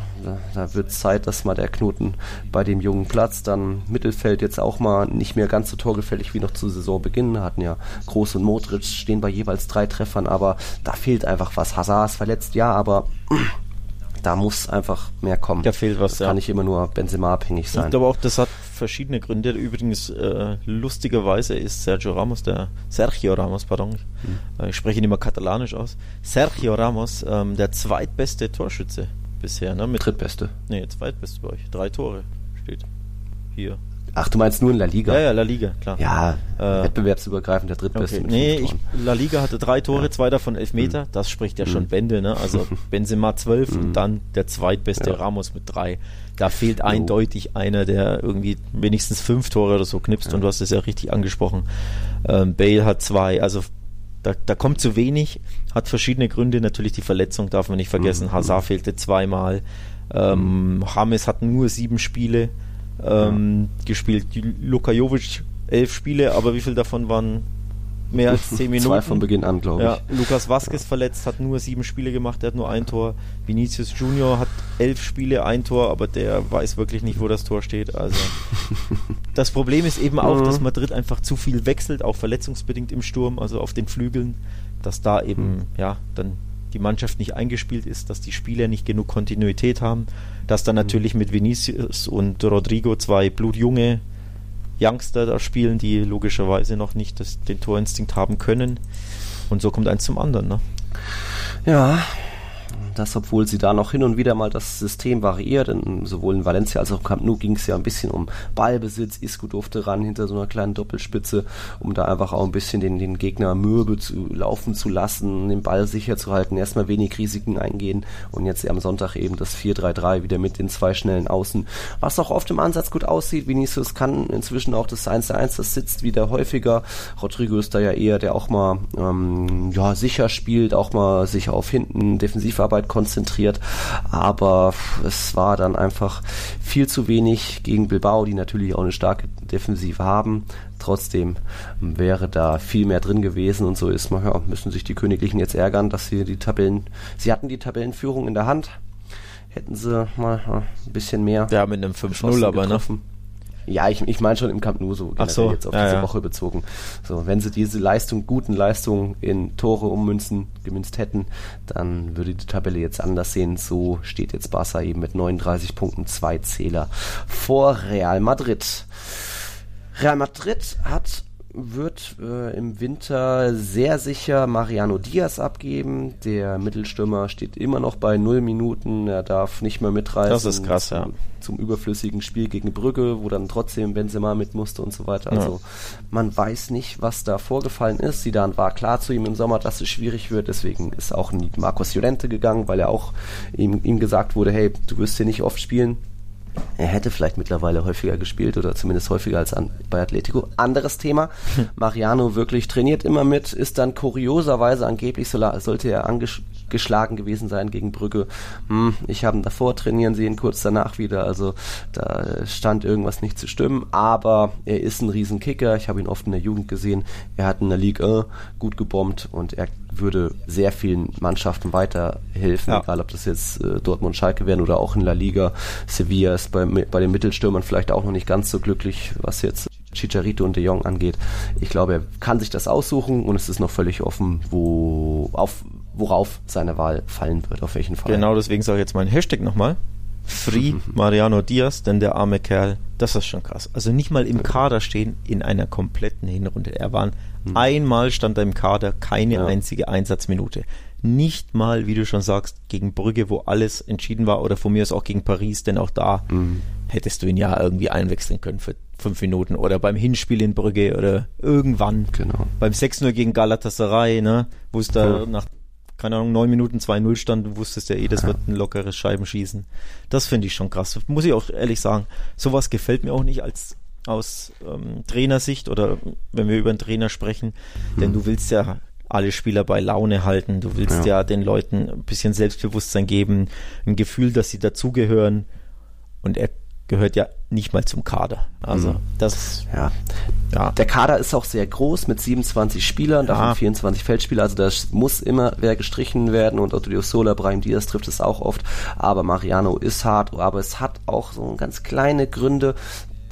da wird Zeit, dass mal der Knoten bei dem jungen Platz dann Mittelfeld jetzt auch mal nicht mehr ganz so torgefällig wie noch zu Saisonbeginn. Hatten ja Groß und Modric stehen bei jeweils drei Treffern, aber da fehlt einfach was. Hazard ist verletzt, ja, aber *clears throat* da muss einfach mehr kommen. Da fehlt was, das ja. kann nicht immer nur Benzema abhängig sein. Ich glaube auch, das hat verschiedene Gründe. Übrigens, äh, lustigerweise ist Sergio Ramos, der Sergio Ramos, pardon, hm. ich spreche ihn immer katalanisch aus, Sergio Ramos, ähm, der zweitbeste Torschütze bisher, ne? Mit Drittbeste. Nee, zweitbeste bei euch. Drei Tore steht hier. Ach, du meinst nur in La Liga? Ja, ja, La Liga, klar. Ja, äh, wettbewerbsübergreifend der Drittbeste. Okay. nee, ich, La Liga hatte drei Tore, ja. zwei davon elf Meter. Mhm. Das spricht ja mhm. schon Bände, ne? Also *laughs* Benzema zwölf mhm. und dann der zweitbeste ja. Ramos mit drei. Da fehlt eindeutig einer, der irgendwie wenigstens fünf Tore oder so knipst. Ja. Und du hast es ja richtig angesprochen. Ähm, Bale hat zwei. Also da, da kommt zu wenig, hat verschiedene Gründe. Natürlich die Verletzung darf man nicht vergessen. Mhm. Hazard fehlte zweimal. Ähm, James hat nur sieben Spiele ähm, ja. gespielt. Luka Jovic elf Spiele, aber wie viel davon waren mehr als *laughs* zehn Minuten. Zwei von Beginn an, glaube ich. Lukas Vasquez ja. verletzt, hat nur sieben Spiele gemacht, der hat nur ein Tor. Vinicius Junior hat elf Spiele, ein Tor, aber der weiß wirklich nicht, wo das Tor steht. Also *laughs* das Problem ist eben auch, dass Madrid einfach zu viel wechselt, auch verletzungsbedingt im Sturm, also auf den Flügeln, dass da eben mhm. ja dann die Mannschaft nicht eingespielt ist, dass die Spieler nicht genug Kontinuität haben, dass dann mhm. natürlich mit Vinicius und Rodrigo zwei blutjunge Youngster da spielen, die logischerweise noch nicht das, den Torinstinkt haben können. Und so kommt eins zum anderen. Ne? Ja, das, obwohl sie da noch hin und wieder mal das System variiert. In, sowohl in Valencia als auch im Camp Nou ging es ja ein bisschen um Ballbesitz. Isco durfte ran hinter so einer kleinen Doppelspitze, um da einfach auch ein bisschen den, den Gegner mürbe zu laufen zu lassen, den Ball sicher zu halten, erstmal wenig Risiken eingehen und jetzt am Sonntag eben das 4-3-3 wieder mit den zwei schnellen Außen, was auch oft im Ansatz gut aussieht. Vinicius kann inzwischen auch das 1-1, das sitzt wieder häufiger. Rodrigo ist da ja eher, der auch mal ähm, ja, sicher spielt, auch mal sich auf hinten Defensivarbeit konzentriert, aber es war dann einfach viel zu wenig gegen Bilbao, die natürlich auch eine starke Defensive haben. Trotzdem wäre da viel mehr drin gewesen und so ist man, ja, müssen sich die Königlichen jetzt ärgern, dass sie die Tabellen, sie hatten die Tabellenführung in der Hand, hätten sie mal ein bisschen mehr. Ja, mit einem 5-0 aber, ne? Ja, ich, ich meine schon im Camp Nou so, Ach so, jetzt auf ja, diese ja. Woche bezogen. So, wenn sie diese Leistung, guten Leistungen in Tore ummünzen, gemünzt hätten, dann würde die Tabelle jetzt anders sehen. So steht jetzt Barca eben mit 39 Punkten, zwei Zähler vor Real Madrid. Real Madrid hat wird äh, im Winter sehr sicher Mariano Diaz abgeben. Der Mittelstürmer steht immer noch bei null Minuten. Er darf nicht mehr mitreißen. Das ist krass, zum, ja. Zum überflüssigen Spiel gegen Brügge, wo dann trotzdem Benzema mit musste und so weiter. Ja. Also man weiß nicht, was da vorgefallen ist. Sidan war klar zu ihm im Sommer, dass es schwierig wird. Deswegen ist auch Marcos Llorente gegangen, weil er auch ihm, ihm gesagt wurde, hey, du wirst hier nicht oft spielen. Er hätte vielleicht mittlerweile häufiger gespielt oder zumindest häufiger als an, bei Atletico. Anderes Thema. *laughs* Mariano wirklich trainiert immer mit, ist dann kurioserweise angeblich sollte er angeschlagen gewesen sein gegen Brügge. Hm, ich habe ihn davor trainieren sehen, kurz danach wieder. Also da stand irgendwas nicht zu stimmen. Aber er ist ein Riesenkicker. Ich habe ihn oft in der Jugend gesehen. Er hat in der Ligue 1 gut gebombt und er würde sehr vielen Mannschaften weiterhelfen, Ja. egal ob das jetzt äh, Dortmund, Schalke wären oder auch in La Liga. Sevilla ist bei, bei den Mittelstürmern vielleicht auch noch nicht ganz so glücklich, was jetzt Chicharito und De Jong angeht. Ich glaube, er kann sich das aussuchen und es ist noch völlig offen, wo, auf, worauf seine Wahl fallen wird, auf welchen Fall. Genau deswegen sage ich jetzt mein Hashtag nochmal. Free *laughs* Mariano Diaz, denn der arme Kerl, das ist schon krass. Also nicht mal im Kader stehen in einer kompletten Hinrunde. Er war einmal stand er im Kader, keine Ja. einzige Einsatzminute. Nicht mal, wie du schon sagst, gegen Brügge, wo alles entschieden war, oder von mir aus auch gegen Paris, denn auch da hättest du ihn ja irgendwie einwechseln können für fünf Minuten oder beim Hinspiel in Brügge oder irgendwann. Genau. Beim 6-0 gegen Galatasaray, ne, wo es da Ja. nach, keine Ahnung, neun Minuten 2-0 stand, du wusstest ja eh, das wird ein lockeres Scheibenschießen. Das finde ich schon krass. Muss ich auch ehrlich sagen, sowas gefällt mir auch nicht als aus ähm, Trainersicht oder wenn wir über einen Trainer sprechen, denn du willst ja alle Spieler bei Laune halten, du willst ja. Ja. den Leuten ein bisschen Selbstbewusstsein geben, ein Gefühl, dass sie dazugehören und er gehört ja nicht mal zum Kader. Also das, Ja. ja, Der Kader ist auch sehr groß mit 27 Spielern, davon Ja. 24 Feldspieler, also da muss immer wer gestrichen werden und Otto Sola, Brahim Diaz trifft es auch oft, aber Mariano ist hart, aber es hat auch so ganz kleine Gründe,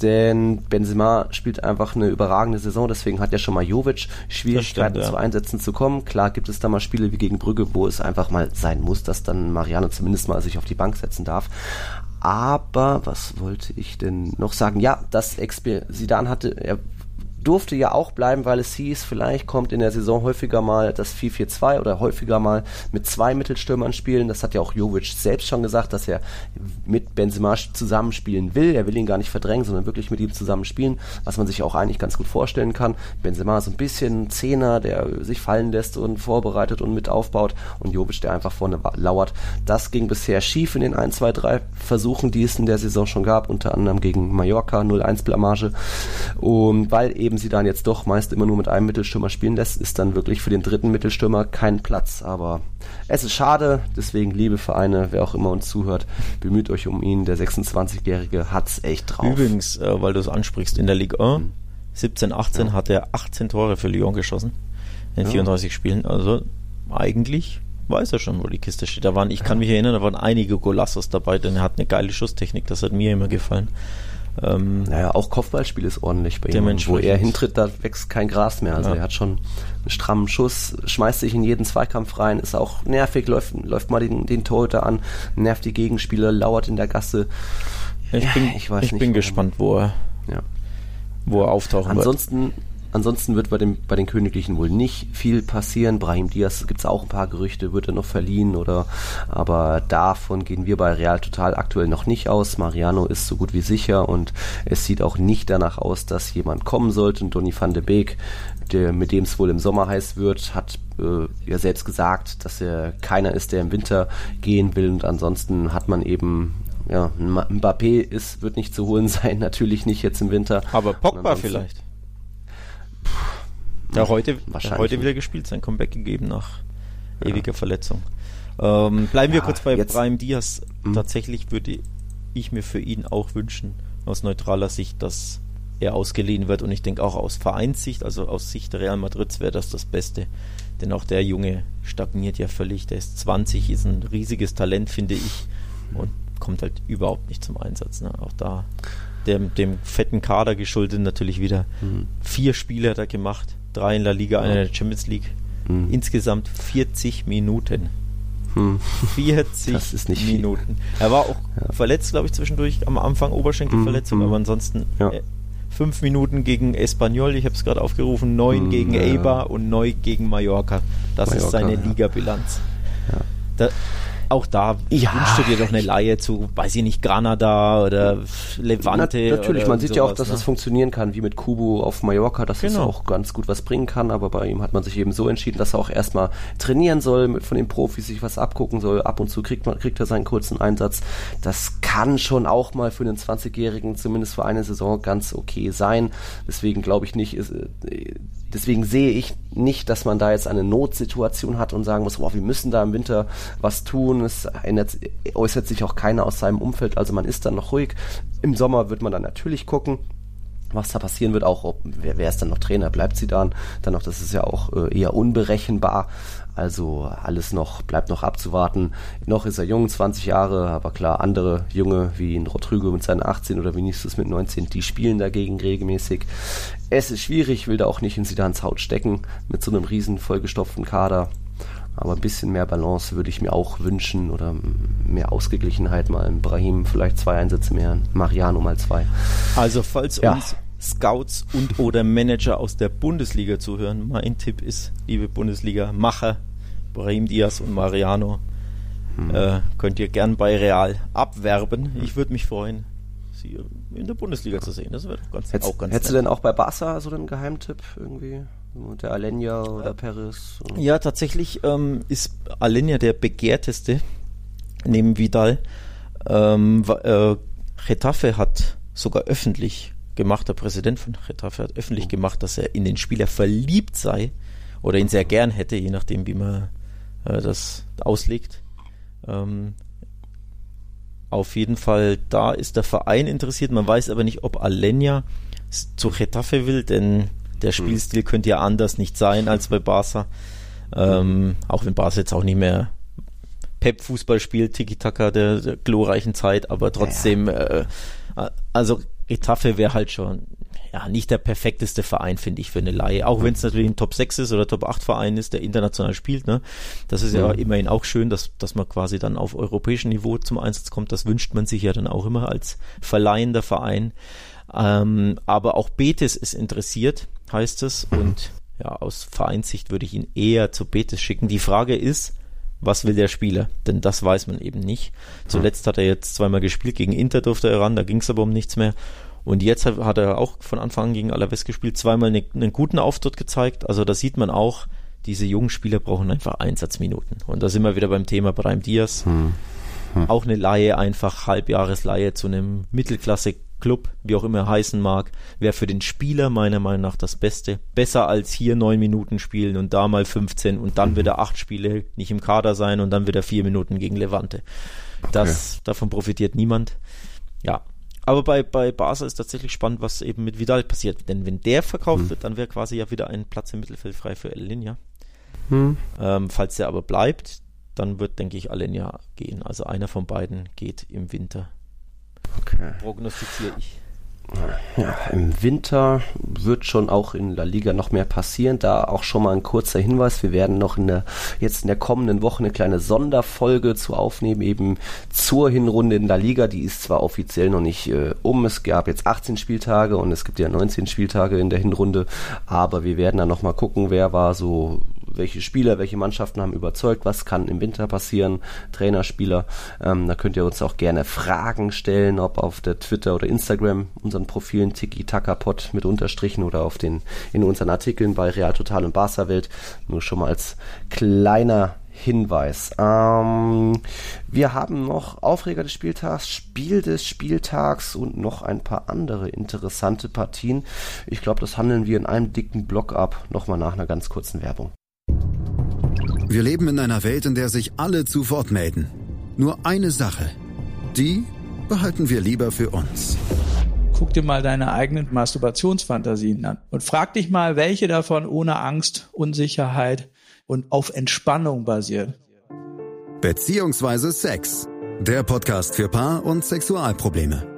denn Benzema spielt einfach eine überragende Saison, deswegen hat ja schon mal Jovic Schwierigkeiten Das stimmt, ja. zu Einsätzen zu kommen. Klar gibt es da mal Spiele wie gegen Brügge, wo es einfach mal sein muss, dass dann Mariano zumindest mal sich auf die Bank setzen darf. Aber was wollte ich denn noch sagen? Ja, das Exper Sidan hatte, er durfte ja auch bleiben, weil es hieß, vielleicht kommt in der Saison häufiger mal das 4-4-2 oder häufiger mal mit zwei Mittelstürmern spielen. Das hat ja auch Jovic selbst schon gesagt, dass er mit Benzema zusammenspielen will. Er will ihn gar nicht verdrängen, sondern wirklich mit ihm zusammen spielen, was man sich auch eigentlich ganz gut vorstellen kann. Benzema ist ein bisschen Zehner, der sich fallen lässt und vorbereitet und mit aufbaut und Jovic, der einfach vorne lauert. Das ging bisher schief in den 1, 2, 3 Versuchen, die es in der Saison schon gab, unter anderem gegen Mallorca 0-1 Blamage. Und weil eben sie dann jetzt doch meist immer nur mit einem Mittelstürmer spielen lässt, ist dann wirklich für den dritten Mittelstürmer kein Platz. Aber es ist schade, deswegen liebe Vereine, wer auch immer uns zuhört, bemüht euch um ihn. Der 26-Jährige hat's echt drauf. Übrigens, äh, weil du es ansprichst, in der Ligue 1, 17, 18 hat er 18 Tore für Lyon geschossen in Ja. 34 Spielen. Also eigentlich weiß er schon, wo die Kiste steht. Da waren, ich kann mich erinnern, da waren einige Golassos dabei, denn er hat eine geile Schusstechnik, das hat mir immer gefallen. Ähm, Naja, auch Kopfballspiel ist ordentlich bei ihm. Wo er hintritt, da wächst kein Gras mehr. Also Ja. er hat schon einen strammen Schuss, schmeißt sich in jeden Zweikampf rein, ist auch nervig, läuft, läuft mal den, den Torhüter an, nervt die Gegenspieler, lauert in der Gasse. ich Ja, bin, ich weiß ich nicht, bin gespannt, wo er, Ja. wo er auftauchen wird. Ansonsten, ansonsten wird bei, dem, bei den Königlichen wohl nicht viel passieren. Brahim Diaz gibt es auch ein paar Gerüchte, wird er noch verliehen oder aber davon gehen wir bei Real total aktuell noch nicht aus. Mariano ist so gut wie sicher und es sieht auch nicht danach aus, dass jemand kommen sollte. Und Donny van de Beek, der, mit dem es wohl im Sommer heiß wird, hat äh, ja selbst gesagt, dass er keiner ist, der im Winter gehen will und ansonsten hat man eben ja, Mbappé ist, wird nicht zu holen *laughs* sein, natürlich nicht jetzt im Winter. Aber Pogba vielleicht. Hat heute, Wahrscheinlich heute wieder gespielt, sein Comeback gegeben nach ewiger Verletzung. Ähm, bleiben wir Ja, kurz bei jetzt- Brahim Diaz. Mhm. Tatsächlich würde ich mir für ihn auch wünschen, aus neutraler Sicht, dass er ausgeliehen wird. Und ich denke auch aus Vereinssicht, also aus Sicht der Real Madrids wäre das das Beste. Denn auch der Junge stagniert ja völlig. Der ist 20, ist ein riesiges Talent, finde ich. Und kommt halt überhaupt nicht zum Einsatz. Ne? Auch da dem, dem fetten Kader geschuldet natürlich wieder. Mhm. Vier Spiele hat er gemacht, drei in der Liga, einer in der Champions League. Mhm. Insgesamt 40 Minuten. Hm. 40 Minuten. Viel. Er war auch ja. verletzt, glaube ich, zwischendurch am Anfang Oberschenkelverletzung, mhm. aber ansonsten ja. äh, fünf Minuten gegen Espanyol, ich habe es gerade aufgerufen, neun mhm, gegen ja, Eibar und neun gegen Mallorca. Das Mallorca, ist seine Ligabilanz. Da, auch da ja. wünschst du dir doch eine Laie zu, weiß ich nicht, Granada oder Levante. Na, natürlich, man sieht sowas, ja auch, dass ne? es funktionieren kann, wie mit Kubo auf Mallorca, dass genau. es auch ganz gut was bringen kann, aber bei ihm hat man sich eben so entschieden, dass er auch erstmal trainieren soll, von den Profis sich was abgucken soll. Ab und zu kriegt, man, kriegt er seinen kurzen Einsatz. Das kann schon auch mal für einen 20-Jährigen, zumindest für eine Saison, ganz okay sein. Deswegen glaube ich nicht, ist, äh, deswegen sehe ich nicht, dass man da jetzt eine Notsituation hat und sagen muss, boah, wir müssen da im Winter was tun. Es ändert, äußert sich auch keiner aus seinem Umfeld, also man ist dann noch ruhig. Im Sommer wird man dann natürlich gucken, was da passieren wird, auch ob, wer, wer ist dann noch Trainer, bleibt sie dann, dann noch, das ist ja auch äh, eher unberechenbar, also alles noch, bleibt noch abzuwarten. Noch ist er jung, 20 Jahre, aber klar, andere Junge wie ein Rodrigo mit seinen 18 oder Vinicius mit 19, die spielen dagegen regelmäßig. Es ist schwierig, will da auch nicht in Sidans Haut stecken mit so einem riesen vollgestopften Kader. Aber ein bisschen mehr Balance würde ich mir auch wünschen oder mehr Ausgeglichenheit mal. Brahim vielleicht zwei Einsätze mehr, Mariano mal zwei. Also falls ja. uns Scouts und oder Manager aus der Bundesliga zuhören, mein Tipp ist, liebe Bundesliga-Macher, Brahim Diaz und Mariano, hm. äh, könnt ihr gern bei Real abwerben. Ich würde mich freuen, sie in der Bundesliga zu sehen. Das wäre ganz, Hättest, auch ganz Hättest nett. du denn auch bei Barca so einen Geheimtipp irgendwie? Der Alenia oder Perez? Ja, tatsächlich ähm, ist Alenia der begehrteste neben Vidal. Ähm, äh, Getafe hat sogar öffentlich gemacht, der Präsident von Getafe hat öffentlich oh. gemacht, dass er in den Spieler verliebt sei oder ihn sehr gern hätte, je nachdem, wie man äh, das auslegt. Ähm, auf jeden Fall, da ist der Verein interessiert. Man weiß aber nicht, ob Alenia zu Getafe will, denn der hm. Spielstil könnte ja anders nicht sein als bei Barca. Ähm, auch wenn Barca jetzt auch nicht mehr Pep-Fußball spielt, Tiki-Taka der, der, glorreichen Zeit, aber trotzdem, ja. äh, also Getafe wäre halt schon ja, nicht der perfekteste Verein, finde ich, für eine Laie. Auch wenn es natürlich ein Top 6 ist oder Top 8 Verein ist, der international spielt. Ne? Das ist ja, ja immerhin auch schön, dass, dass man quasi dann auf europäischem Niveau zum Einsatz kommt. Das wünscht man sich ja dann auch immer als verleihender Verein. Ähm, aber auch Betis ist interessiert, heißt es. Mhm. Und ja, aus Vereinssicht würde ich ihn eher zu Betis schicken. Die Frage ist, was will der Spieler? Denn das weiß man eben nicht. Zuletzt hat er jetzt zweimal gespielt, gegen Inter durfte er ran, da ging es aber um nichts mehr. Und jetzt hat, hat, er auch von Anfang an gegen Alaves gespielt, zweimal ne, einen guten Auftritt gezeigt. Also da sieht man auch, diese jungen Spieler brauchen einfach Einsatzminuten. Und da sind wir wieder beim Thema Brahim Diaz. Hm. Hm. Auch eine Laie, einfach Halbjahresleihe zu einem Mittelklasse Club, wie auch immer heißen mag, wäre für den Spieler meiner Meinung nach das Beste. Besser als hier neun Minuten spielen und da mal 15 und dann mhm. wieder acht Spiele nicht im Kader sein und dann wieder vier Minuten gegen Levante. Das, okay. davon profitiert niemand. Ja. Aber bei, bei Barca ist tatsächlich spannend, was eben mit Vidal passiert. Denn wenn der verkauft mhm. wird, dann wäre quasi ja wieder ein Platz im Mittelfeld frei für El Linja. Mhm. Ähm, falls der aber bleibt, dann wird, denke ich, Alenia gehen. Also einer von beiden geht im Winter. Okay. Prognostiziere ich. Ja, im Winter wird schon auch in La Liga noch mehr passieren. Da auch schon mal ein kurzer Hinweis. Wir werden noch in der, jetzt in der kommenden Woche eine kleine Sonderfolge zu aufnehmen, eben zur Hinrunde in La Liga. Die ist zwar offiziell noch nicht äh, um. Es gab jetzt 18 Spieltage und es gibt ja 19 Spieltage in der Hinrunde. Aber wir werden dann noch mal gucken, wer war so welche Spieler, welche Mannschaften haben überzeugt, was kann im Winter passieren, Trainerspieler. Ähm, da könnt ihr uns auch gerne Fragen stellen, ob auf der Twitter oder Instagram unseren Profilen Tiki Taka Pod mit Unterstrichen oder auf den in unseren Artikeln bei Real Total und Barca Welt. Nur schon mal als kleiner Hinweis. Ähm, wir haben noch Aufreger des Spieltags, Spiel des Spieltags und noch ein paar andere interessante Partien. Ich glaube, das handeln wir in einem dicken Block ab. Nochmal nach einer ganz kurzen Werbung. Wir leben in einer Welt, in der sich alle zu Wort melden. Nur eine Sache. Die behalten wir lieber für uns. Guck dir mal deine eigenen Masturbationsfantasien an und frag dich mal, welche davon ohne Angst, Unsicherheit und auf Entspannung basieren. Beziehungsweise Sex. Der Podcast für Paar- und Sexualprobleme.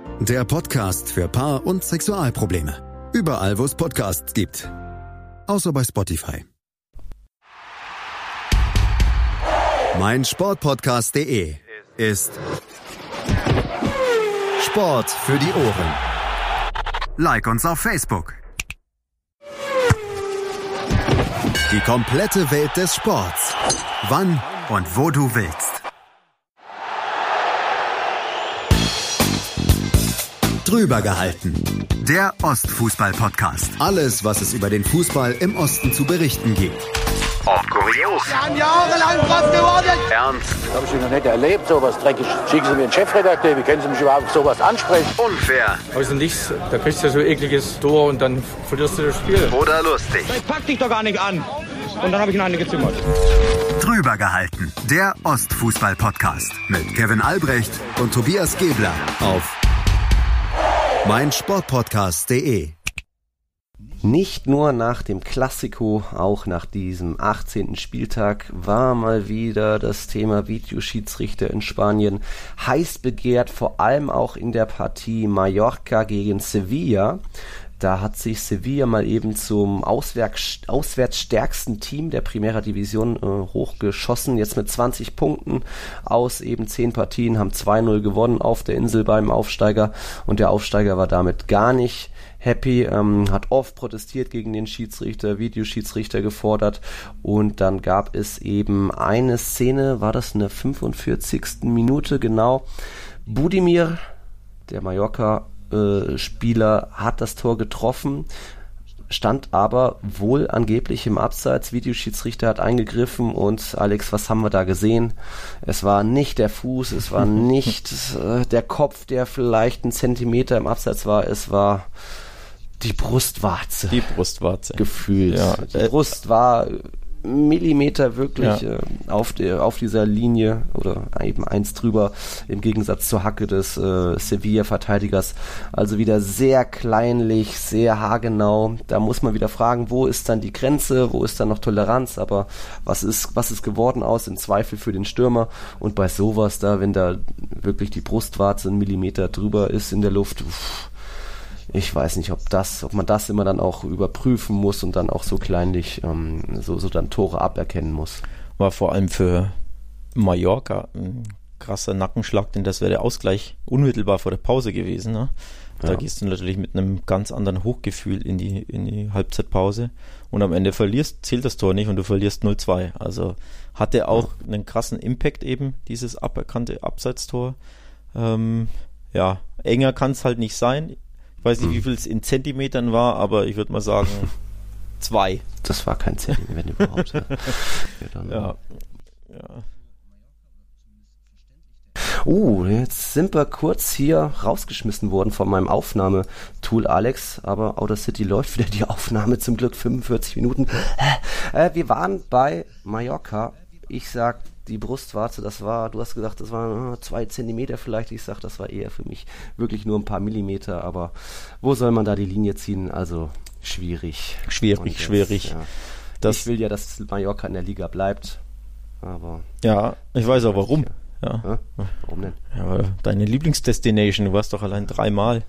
Der Podcast für Paar- und Sexualprobleme. Überall, wo es Podcasts gibt. Außer bei Spotify. Mein Sportpodcast.de ist Sport für die Ohren. Like uns auf Facebook. Die komplette Welt des Sports. Wann und wo du willst. Drüber gehalten. Der Ostfußball-Podcast. Alles, was es über den Fußball im Osten zu berichten gibt. Ob kurios. Wir haben jahrelang was geworden. Ernst. Habe ich noch nicht erlebt, sowas dreckig. Schicken Sie mir einen Chefredakteur, wie können Sie mich überhaupt sowas ansprechen? Unfair. Aus dem Nichts, da kriegst du so ekliges Tor und dann verlierst du das Spiel. Oder lustig. Ich pack dich doch gar nicht an. Und dann habe ich ihn eine gezimmert. Drüber gehalten. Der Ostfußball-Podcast mit Kevin Albrecht und Tobias Gebler auf meinsportpodcast.de. Nicht nur nach dem Klassiko, auch nach diesem 18. Spieltag war mal wieder das Thema Videoschiedsrichter in Spanien heiß begehrt, vor allem auch in der Partie Mallorca gegen Sevilla. Da hat sich Sevilla mal eben zum auswärts, auswärts stärksten Team der Primera Division äh, hochgeschossen. Jetzt mit 20 Punkten aus eben 10 Partien, haben 2-0 gewonnen auf der Insel beim Aufsteiger. Und der Aufsteiger war damit gar nicht happy, ähm, hat oft protestiert gegen den Schiedsrichter, Videoschiedsrichter gefordert. Und dann gab es eben eine Szene, war das eine 45. Minute genau. Budimir, der Mallorca Spieler hat das Tor getroffen, stand aber wohl angeblich im Abseits. Videoschiedsrichter hat eingegriffen und Alex, was haben wir da gesehen? Es war nicht der Fuß, es war *laughs* nicht äh, der Kopf, der vielleicht einen Zentimeter im Abseits war, es war die Brustwarze. Die Brustwarze. Gefühlt. Ja, die äh, Brust war Millimeter wirklich ja. äh, auf, der, auf dieser Linie oder eben eins drüber im Gegensatz zur Hacke des äh, Sevilla-Verteidigers. Also wieder sehr kleinlich, sehr haargenau. Da muss man wieder fragen, wo ist dann die Grenze, wo ist dann noch Toleranz, aber was ist, was ist geworden aus im Zweifel für den Stürmer und bei sowas da, wenn da wirklich die Brustwarze einen Millimeter drüber ist in der Luft, uff, ich weiß nicht, ob das, ob man das immer dann auch überprüfen muss und dann auch so kleinlich ähm, so, so dann Tore aberkennen muss. War vor allem für Mallorca ein krasser Nackenschlag, denn das wäre der Ausgleich unmittelbar vor der Pause gewesen. Ne? Da ja. gehst du natürlich mit einem ganz anderen Hochgefühl in die, in die Halbzeitpause und am Ende verlierst, zählt das Tor nicht und du verlierst 0-2. Also hatte auch ja. einen krassen Impact eben, dieses aberkannte Abseitstor. Ähm, ja, enger kann es halt nicht sein. Ich weiß nicht, hm. wie viel es in Zentimetern war, aber ich würde mal sagen *laughs* zwei. Das war kein Zentimeter, wenn überhaupt. ja. ja. ja. Uh, jetzt sind wir kurz hier rausgeschmissen worden von meinem Aufnahmetool, Alex, aber Outer City läuft wieder die Aufnahme, zum Glück 45 Minuten. Äh, wir waren bei Mallorca. Ich sag die Brustwarze, das war, du hast gesagt, das waren äh, zwei Zentimeter vielleicht. Ich sag, das war eher für mich wirklich nur ein paar Millimeter. Aber wo soll man da die Linie ziehen? Also schwierig. Schwierig, jetzt, schwierig. Ja. Das ich will ja, dass Mallorca in der Liga bleibt. Aber. Ja, ich weiß auch warum. Ja. ja. Warum denn? Ja, deine Lieblingsdestination, du warst doch allein dreimal.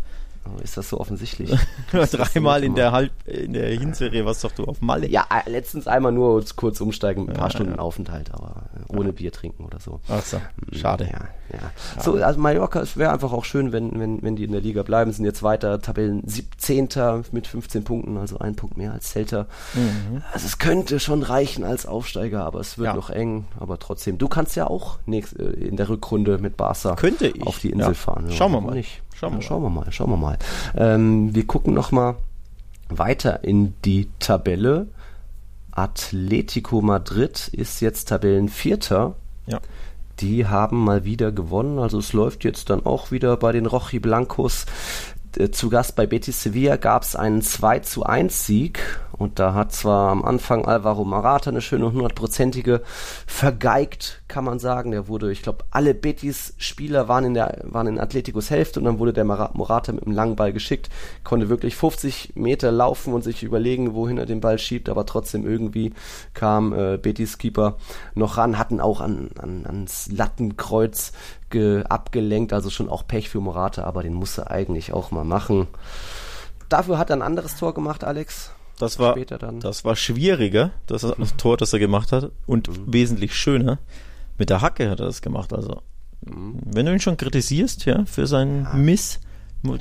Ist das so offensichtlich? *laughs* Dreimal in der Halb in der Hinserie warst doch du auf Malle. Ja, äh, letztens einmal nur kurz umsteigen, ein paar ja, Stunden ja. Aufenthalt, aber äh, ohne Bier trinken oder so. Ach so, hm, schade. Ja, ja. So, also Mallorca, es wäre einfach auch schön, wenn, wenn, wenn die in der Liga bleiben, sind jetzt weiter Tabellen 17. mit 15 Punkten, also ein Punkt mehr als Celta. Mhm. Also es könnte schon reichen als Aufsteiger, aber es wird noch eng, aber trotzdem. Du kannst ja auch nächst, äh, in der Rückrunde mit Barca könnte ich. auf die Insel fahren. Schauen wir mal. Nicht. Schauen, ja, schauen wir mal, schauen wir mal. Ähm, wir gucken noch mal weiter in die Tabelle. Atletico Madrid ist jetzt Tabellenvierter. Ja. Die haben mal wieder gewonnen, also es läuft jetzt dann auch wieder bei den Rochi Blancos. äh, zu Gast bei Betis Sevilla gab es einen 2 zu 1 Sieg und da hat zwar am Anfang Alvaro Morata eine schöne hundertprozentige vergeigt, kann man sagen. Der wurde, ich glaube, alle Betis-Spieler waren in der waren in Atleticos Hälfte und dann wurde der Morata mit einem langen Ball geschickt, konnte wirklich 50 Meter laufen und sich überlegen, wohin er den Ball schiebt, aber trotzdem irgendwie kam äh, Betis-Keeper noch ran, hatten auch an, an, ans Lattenkreuz ge, abgelenkt, also schon auch Pech für Morata, aber den musste eigentlich auch mal machen. Dafür hat er ein anderes Tor gemacht, Alex. Das war, das war schwieriger, das, das, Tor, das er gemacht hat, und mhm. wesentlich schöner. Mit der Hacke hat er das gemacht. Also, mhm. wenn du ihn schon kritisierst, ja, für seinen ja. Miss,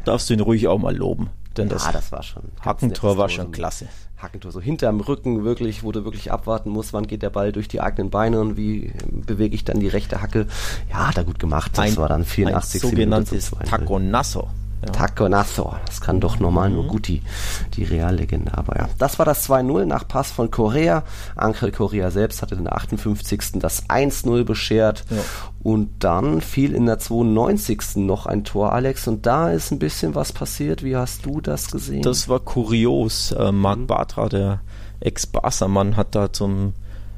darfst du ihn ruhig auch mal loben. Denn das, ja, das war schon. Hackentor war schon klasse. Hackentor, so hinterm Rücken wirklich, wo du wirklich abwarten musst, wann geht der Ball durch die eigenen Beine und wie bewege ich dann die rechte Hacke. Ja, hat er gut gemacht. Das ein, war dann 84 ein sogenanntes Taco Nasso. Ja. Taconazo. Das kann doch normal mhm. nur Guti, die Reallegende. Aber ja, das war das 2-0 nach Pass von Korea. Angel Korea selbst hatte den 58. das 1-0 beschert. Ja. Und dann fiel in der 92. noch ein Tor, Alex. Und da ist ein bisschen was passiert. Wie hast du das gesehen? Das war kurios. Äh, Marc mhm. Bartra, der Ex-Barca-Mann, hat da zum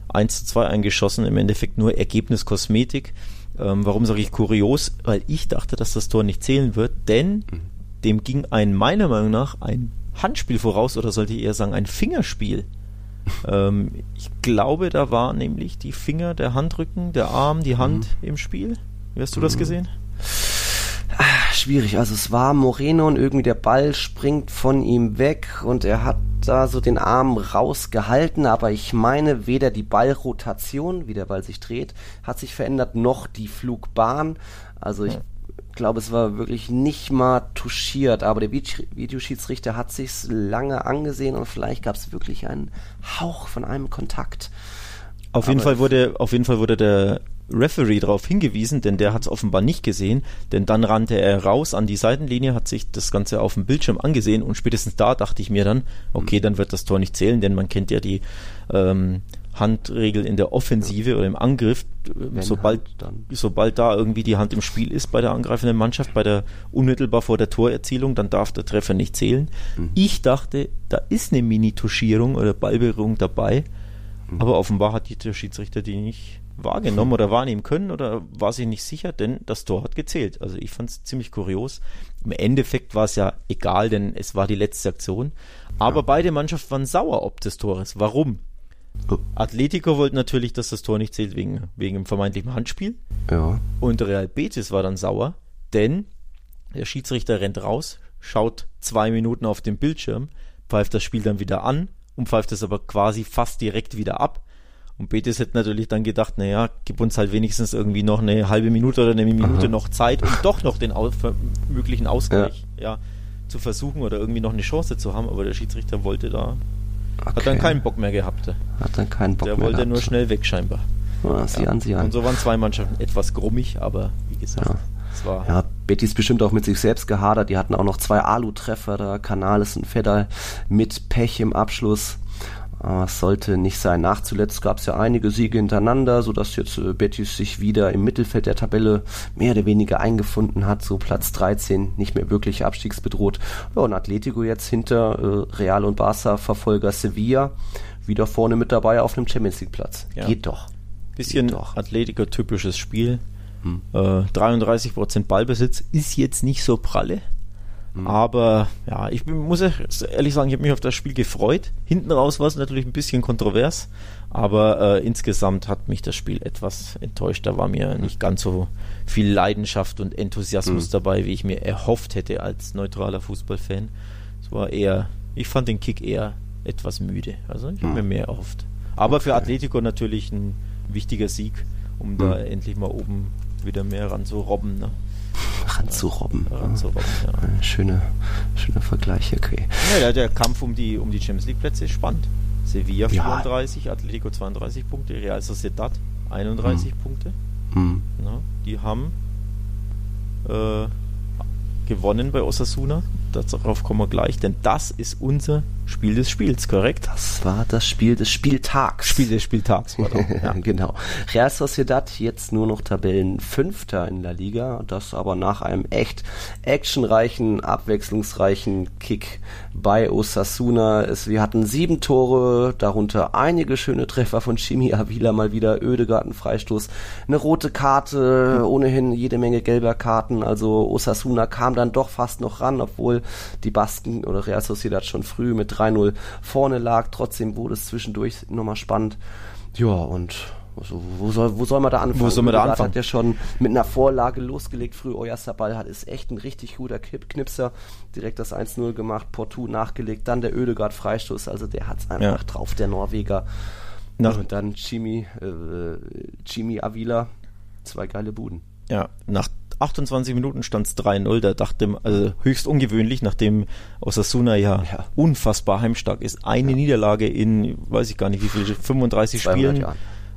1 2 eingeschossen. Im Endeffekt nur Ergebniskosmetik. Ähm, warum sage ich kurios? Weil ich dachte, dass das Tor nicht zählen wird, denn mhm. dem ging ein, meiner Meinung nach, ein Handspiel voraus oder sollte ich eher sagen, ein Fingerspiel. *laughs* ähm, ich glaube, da war nämlich die Finger, der Handrücken, der Arm, die Hand mhm. im Spiel. Wie hast du mhm. das gesehen? Schwierig. Also es war Moreno und irgendwie der Ball springt von ihm weg und er hat da so den Arm rausgehalten, aber ich meine, weder die Ballrotation, wie der Ball sich dreht, hat sich verändert, noch die Flugbahn. Also ich glaube, es war wirklich nicht mal touchiert, aber der Videoschiedsrichter hat sich's lange angesehen und vielleicht gab es wirklich einen Hauch von einem Kontakt. Auf jeden Fall wurde, auf jeden Fall wurde der Referee darauf hingewiesen, denn der hat es offenbar nicht gesehen, denn dann rannte er raus an die Seitenlinie, hat sich das Ganze auf dem Bildschirm angesehen und spätestens da dachte ich mir dann, okay, dann wird das Tor nicht zählen, denn man kennt ja die ähm, Handregel in der Offensive oder im Angriff, Wenn sobald, halt sobald da irgendwie die Hand im Spiel ist bei der angreifenden Mannschaft, bei der unmittelbar vor der Torerzielung, dann darf der Treffer nicht zählen. Mhm. Ich dachte, da ist eine Mini-Tuschierung oder Ballberührung dabei, mhm. aber offenbar hat der Schiedsrichter die nicht wahrgenommen oder wahrnehmen können oder war sich nicht sicher, denn das Tor hat gezählt. Also ich fand es ziemlich kurios. Im Endeffekt war es ja egal, denn es war die letzte Aktion. Aber ja. beide Mannschaften waren sauer ob des Tores. Warum? Oh. Atletico wollte natürlich, dass das Tor nicht zählt wegen, wegen dem vermeintlichen Handspiel. Ja. Und Real Betis war dann sauer, denn der Schiedsrichter rennt raus, schaut zwei Minuten auf den Bildschirm, pfeift das Spiel dann wieder an und pfeift es aber quasi fast direkt wieder ab und Betis hätte natürlich dann gedacht, naja, gib uns halt wenigstens irgendwie noch eine halbe Minute oder eine Minute Aha. noch Zeit, um doch noch den aus möglichen Ausgleich ja. ja. zu versuchen oder irgendwie noch eine Chance zu haben. Aber der Schiedsrichter wollte da, okay. hat dann keinen Bock mehr gehabt. Hat dann keinen Bock der mehr Der wollte nur schnell weg scheinbar. Ja, sieh ja. an, sieh an. Und so waren zwei Mannschaften etwas grummig, aber wie gesagt, ja. Ja, Betis bestimmt auch mit sich selbst gehadert. Die hatten auch noch zwei Alu-Treffer da, Canales und Fedal mit Pech im Abschluss. Aber es sollte nicht sein. Nach zuletzt gab es ja einige Siege hintereinander, sodass jetzt äh, Betis sich wieder im Mittelfeld der Tabelle mehr oder weniger eingefunden hat. So Platz 13, nicht mehr wirklich abstiegsbedroht. Ja, und Atletico jetzt hinter äh, Real und Barca Verfolger Sevilla wieder vorne mit dabei auf einem Champions League Platz. Ja. Geht doch. Bisschen Geht doch. Atletico typisches Spiel. Hm. Äh, 33% Ballbesitz ist jetzt nicht so pralle. Mhm. Aber ja, ich muss ehrlich sagen, ich habe mich auf das Spiel gefreut. Hinten raus war es natürlich ein bisschen kontrovers, aber äh, insgesamt hat mich das Spiel etwas enttäuscht. Da war mir nicht ganz so viel Leidenschaft und Enthusiasmus mhm. dabei, wie ich mir erhofft hätte als neutraler Fußballfan. Es war eher, ich fand den Kick eher etwas müde. Also ich habe mhm. mir mehr erhofft. Aber okay. für Atletico natürlich ein wichtiger Sieg, um da mhm. endlich mal oben wieder mehr ran zu robben. Ne? ranzurobben. ranzurobben ja. Schöne, schöner Vergleich, okay. Ja, der, Kampf um die, um die Champions League Plätze ist spannend. Sevilla 34, ja. Atletico 32 Punkte, Real Sociedad 31 hm. Punkte. Hm. Ja, die haben äh, gewonnen bei Osasuna darauf kommen wir gleich, denn das ist unser Spiel des Spiels, korrekt? Das war das Spiel des Spieltags. Spiel des Spieltags, *laughs* ja. genau. Real Sociedad jetzt nur noch Tabellenfünfter in der Liga, das aber nach einem echt actionreichen, abwechslungsreichen Kick bei Osasuna. Es, wir hatten sieben Tore, darunter einige schöne Treffer von Chimi Avila, mal wieder Ödegarten-Freistoß, eine rote Karte, ohnehin jede Menge gelber Karten, also Osasuna kam dann doch fast noch ran, obwohl die Basken oder Real Sociedad schon früh mit 3-0 vorne lag. Trotzdem wurde es zwischendurch nochmal spannend. Ja, und also, wo, soll, wo soll man da anfangen? Wo soll man da anfangen? hat ja schon mit einer Vorlage losgelegt. Früh Oyarzabal hat ist echt ein richtig guter Knipser. Direkt das 1-0 gemacht, Portu nachgelegt, dann der Ödegard Freistoß. Also der hat es einfach ja. drauf, der Norweger. Nach und dann Chimi, äh, Chimi Avila, zwei geile Buden. Ja, nach 28 Minuten stand es 3-0. Da dachte also höchst ungewöhnlich, nachdem Osasuna ja, ja. unfassbar heimstark ist. Eine ja. Niederlage in, weiß ich gar nicht wie viele, 35 Spielen.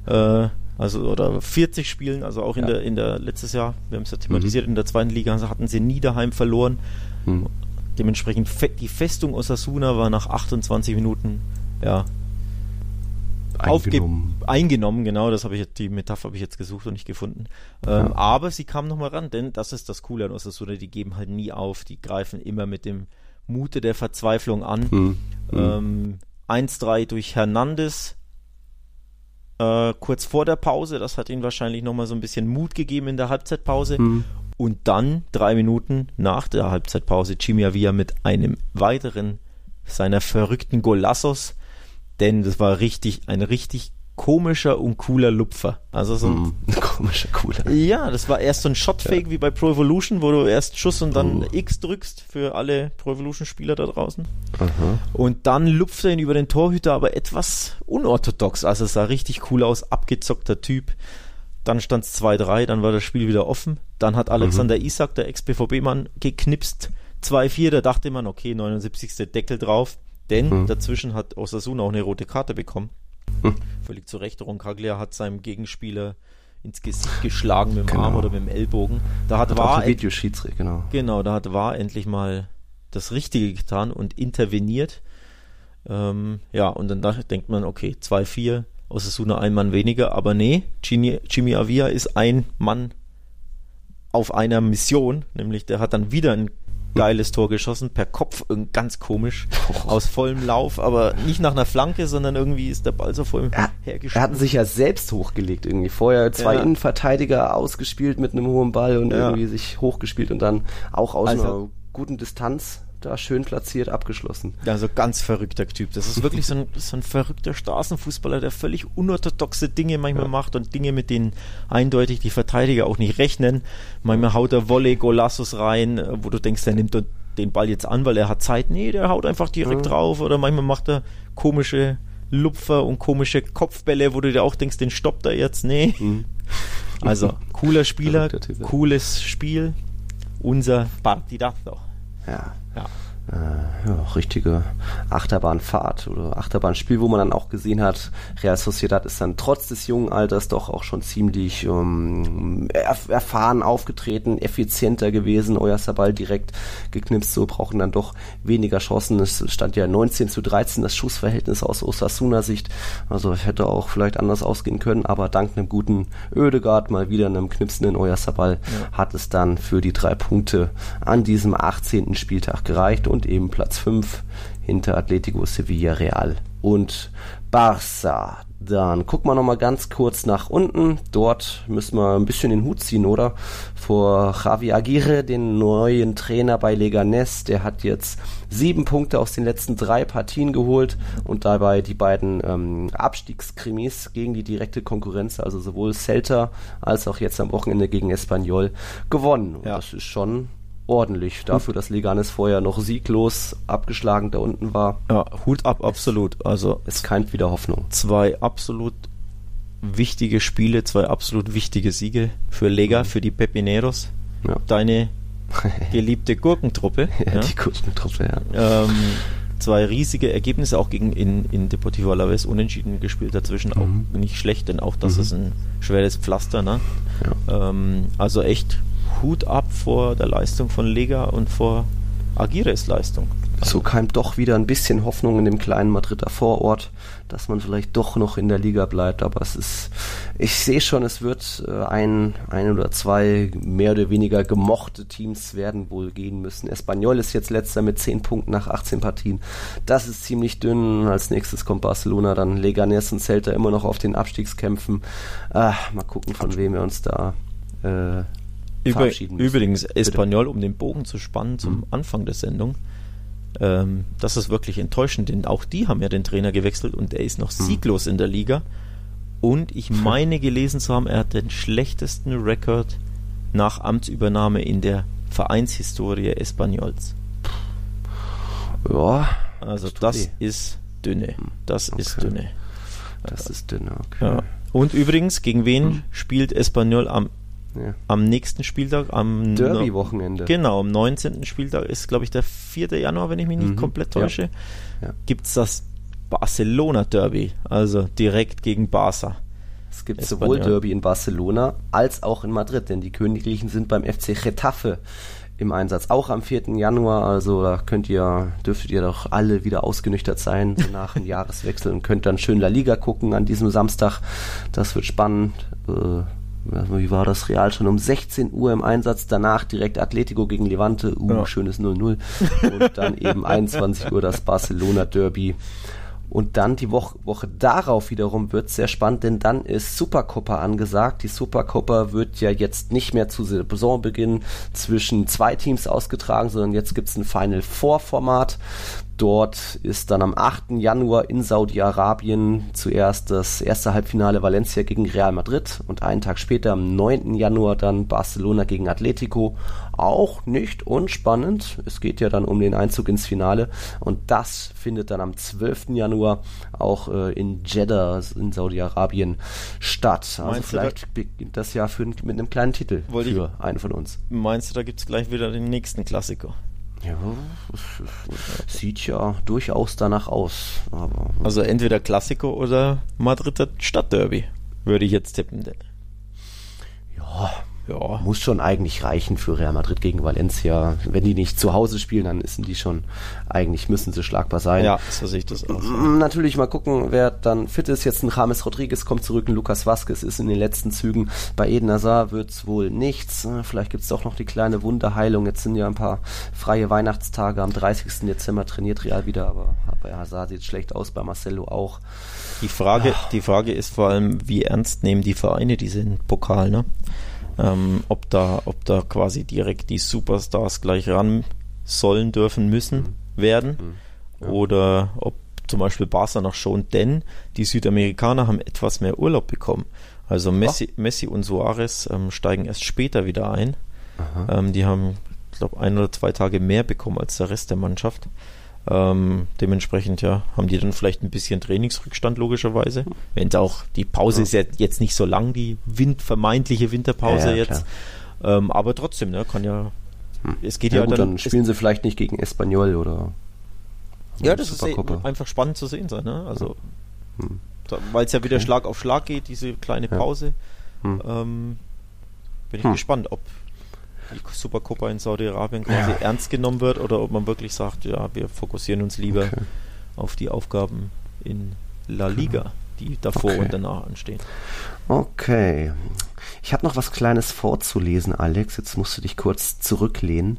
Äh, also oder 40 Spielen, also auch in ja. der in der letztes Jahr, wir haben es ja thematisiert, mhm. in der zweiten Liga hatten sie nie daheim verloren. Mhm. Dementsprechend die Festung Osasuna war nach 28 Minuten ja eingenommen. eingenommen, genau, das habe ich die Metapher habe ich jetzt gesucht und nicht gefunden. Ähm, ja. Aber sie kamen nochmal ran, denn das ist das Coole an Osasuna, die geben halt nie auf, die greifen immer mit dem Mute der Verzweiflung an. Mhm. Ähm, 1-3 durch Hernandez, äh, kurz vor der Pause, das hat ihnen wahrscheinlich nochmal so ein bisschen Mut gegeben in der Halbzeitpause. Mhm. Und dann, drei Minuten nach der Halbzeitpause, Chimiavia mit einem weiteren seiner verrückten Golassos denn das war richtig, ein richtig komischer und cooler Lupfer. Also so ein *laughs* mm, komischer, cooler. Ja, das war erst so ein Shotfake ja. wie bei Pro Evolution, wo du erst Schuss und dann oh. X drückst für alle Pro Evolution Spieler da draußen. Aha. Und dann lupft er ihn über den Torhüter, aber etwas unorthodox. Also es sah richtig cool aus, abgezockter Typ. Dann stand es 2-3, dann war das Spiel wieder offen. Dann hat Alexander mhm. Isak, der Ex-BVB-Mann, geknipst. 2-4, da dachte man, okay, 79. Deckel drauf. Denn hm. dazwischen hat Osasuna auch eine rote Karte bekommen. Hm. Völlig zu Recht. Roncaglia hat seinem Gegenspieler ins Gesicht geschlagen mit dem genau. Arm oder mit dem Ellbogen. Da hat, hat war Videoschiedsrichter, genau. Genau, da hat war endlich mal das Richtige getan und interveniert. Ähm, ja, und dann denkt man, okay, 2-4, Osasuna ein Mann weniger, aber nee, Jimmy, Jimmy Avia ist ein Mann auf einer Mission, nämlich der hat dann wieder einen geiles Tor geschossen, per Kopf, ganz komisch, oh. *laughs* aus vollem Lauf, aber nicht nach einer Flanke, sondern irgendwie ist der Ball so voll er, hergeschossen. Er hat sich ja selbst hochgelegt irgendwie. Vorher zwei ja. Innenverteidiger ausgespielt mit einem hohen Ball und ja. irgendwie sich hochgespielt und dann auch aus also, einer guten Distanz da schön platziert abgeschlossen. Ja, so ganz verrückter Typ. Das ist wirklich so ein, so ein verrückter Straßenfußballer, der völlig unorthodoxe Dinge manchmal ja. macht und Dinge, mit denen eindeutig die Verteidiger auch nicht rechnen. Manchmal haut er Volley, Golassos rein, wo du denkst, der nimmt den Ball jetzt an, weil er hat Zeit. Nee, der haut einfach direkt ja. drauf. Oder manchmal macht er komische Lupfer und komische Kopfbälle, wo du dir auch denkst, den stoppt er jetzt. Nee. Mhm. *laughs* Also, cooler Spieler, cooles Spiel. Unser Partidazo. Ja. Ja äh, ja, richtige Achterbahnfahrt oder Achterbahnspiel, wo man dann auch gesehen hat, Real Sociedad ist dann trotz des jungen Alters doch auch schon ziemlich ähm, erf erfahren aufgetreten, effizienter gewesen. Oyarzabal direkt geknipst, so brauchen dann doch weniger Chancen. Es stand ja 19 zu 13 das Schussverhältnis aus Osasuna Sicht. Also hätte auch vielleicht anders ausgehen können, aber dank einem guten Ödegard, mal wieder einem knipsenden Oyarzabal, ja. hat es dann für die drei Punkte an diesem 18. Spieltag gereicht und eben Platz 5 hinter Atletico Sevilla Real und Barça. Dann gucken wir nochmal ganz kurz nach unten. Dort müssen wir ein bisschen den Hut ziehen, oder? Vor Javi Aguirre, den neuen Trainer bei Leganés. Der hat jetzt sieben Punkte aus den letzten drei Partien geholt und dabei die beiden ähm, Abstiegskrimis gegen die direkte Konkurrenz, also sowohl Celta als auch jetzt am Wochenende gegen Espanyol, gewonnen. Ja. Das ist schon ordentlich dafür, dass Leganes vorher noch sieglos abgeschlagen da unten war. Ja, Hut ab, absolut. Also es keimt wieder Hoffnung. Zwei absolut wichtige Spiele, zwei absolut wichtige Siege für Lega, mhm. für die Pepineros. Ja. Deine *laughs* geliebte Gurkentruppe. ja, ja, die Gurkentruppe, ja. Ähm, zwei riesige Ergebnisse auch gegen in, in Deportivo Alaves unentschieden gespielt dazwischen mhm. auch nicht schlecht, denn auch das mhm. ist ein schweres Pflaster, ne? Ja. Ähm, also echt Hut ab vor der Leistung von Lega und vor Agires Leistung. So keimt doch wieder ein bisschen Hoffnung in dem kleinen Madrider Vorort, dass man vielleicht doch noch in der Liga bleibt. Aber es ist, ich sehe schon, es wird äh, ein, ein oder zwei mehr oder weniger gemochte Teams werden wohl gehen müssen. Espanyol ist jetzt letzter mit 10 Punkten nach 18 Partien. Das ist ziemlich dünn. Als nächstes kommt Barcelona, dann Leganes und Celta immer noch auf den Abstiegskämpfen. Ah, mal gucken, von wem wir uns da äh, Über, übrigens, Espanyol, um den Bogen zu spannen zum mhm. Anfang der Sendung, ähm, das ist wirklich enttäuschend, denn auch die haben ja den Trainer gewechselt und er ist noch hm. sieglos in der Liga. Und ich *laughs* meine gelesen zu haben, er hat den schlechtesten Rekord nach Amtsübernahme in der Vereinshistorie Espanyols. Ja. Also das weh. ist dünne. Hm. Das okay. ist dünne. Das ist dünne, okay. Ja. Und übrigens, gegen wen hm. spielt Espanyol am ja. Am nächsten Spieltag, am Derby-Wochenende. Genau, am 19. Spieltag ist, glaube ich, der 4. Januar, wenn ich mich nicht mhm. komplett täusche. Ja. Ja. Gibt es das Barcelona-Derby, also direkt gegen Barca. Es gibt Espanyol. sowohl Derby in Barcelona als auch in Madrid, denn die Königlichen sind beim FC Getafe im Einsatz, auch am 4. Januar. Also da könnt ihr, dürftet ihr doch alle wieder ausgenüchtert sein so nach dem *laughs* Jahreswechsel und könnt dann schön La Liga gucken an diesem Samstag. Das wird spannend. Äh, wie war das Real schon um 16 Uhr im Einsatz, danach direkt Atletico gegen Levante, uh, ja. schönes 0-0 *laughs* und dann eben 21 Uhr das Barcelona Derby. Und dann die Woche, Woche darauf wiederum wird sehr spannend, denn dann ist Supercopa angesagt. Die Supercopa wird ja jetzt nicht mehr zu Saisonbeginn zwischen zwei Teams ausgetragen, sondern jetzt gibt es ein Final Four Format. Dort ist dann am 8. Januar in Saudi-Arabien zuerst das erste Halbfinale Valencia gegen Real Madrid und einen Tag später am 9. Januar dann Barcelona gegen Atletico. Auch nicht unspannend. Es geht ja dann um den Einzug ins Finale und das findet dann am 12. Januar auch äh, in Jeddah in Saudi-Arabien statt. Also meinst vielleicht da, beginnt das Jahr für, mit einem kleinen Titel für einen von uns. Meinst du, da gibt es gleich wieder den nächsten Klassiker? Ja, sieht ja durchaus danach aus. also entweder Klassiko oder Madrider Stadtderby, würde ich jetzt tippen. Ja, ja. Muss schon eigentlich reichen für Real Madrid gegen Valencia. Wenn die nicht zu Hause spielen, dann sind die schon, eigentlich müssen sie schlagbar sein. Ja, so sehe ich das auch. Natürlich mal gucken, wer dann fit ist. Jetzt ein James Rodriguez kommt zurück, ein Lukas Vasquez ist in den letzten Zügen. Bei Eden Hazard wird es wohl nichts. Vielleicht gibt es doch noch die kleine Wunderheilung. Jetzt sind ja ein paar freie Weihnachtstage. Am 30. Dezember trainiert Real wieder, aber bei Hazard sieht es schlecht aus, bei Marcelo auch. Die Frage, die Frage ist vor allem, wie ernst nehmen die Vereine diesen Pokal, ne? Ähm, ob, da, ob da quasi direkt die Superstars gleich ran sollen, dürfen, müssen mhm. werden mhm. Ja. oder ob zum Beispiel Barca noch schon, denn die Südamerikaner haben etwas mehr Urlaub bekommen. Also Messi, Messi und Suarez ähm, steigen erst später wieder ein. Ähm, die haben, ich glaube, ein oder zwei Tage mehr bekommen als der Rest der Mannschaft. Ähm, dementsprechend ja, haben die dann vielleicht ein bisschen Trainingsrückstand logischerweise. Wenn auch die Pause ja. ist ja jetzt nicht so lang, die Wind, vermeintliche Winterpause ja, jetzt. Ähm, aber trotzdem, ne, kann ja. Hm. Es geht ja, gut, dann, dann spielen sie vielleicht nicht gegen Espanyol oder. Ja, das ist einfach spannend zu sehen sein, ne? Also, hm. weil es ja wieder okay. Schlag auf Schlag geht, diese kleine Pause. Hm. Ähm, bin ich hm. gespannt, ob die Supercopa in Saudi-Arabien quasi ja. ernst genommen wird oder ob man wirklich sagt, ja, wir fokussieren uns lieber okay. auf die Aufgaben in La Liga, die davor okay. und danach anstehen. Okay. Ich habe noch was Kleines vorzulesen, Alex. Jetzt musst du dich kurz zurücklehnen.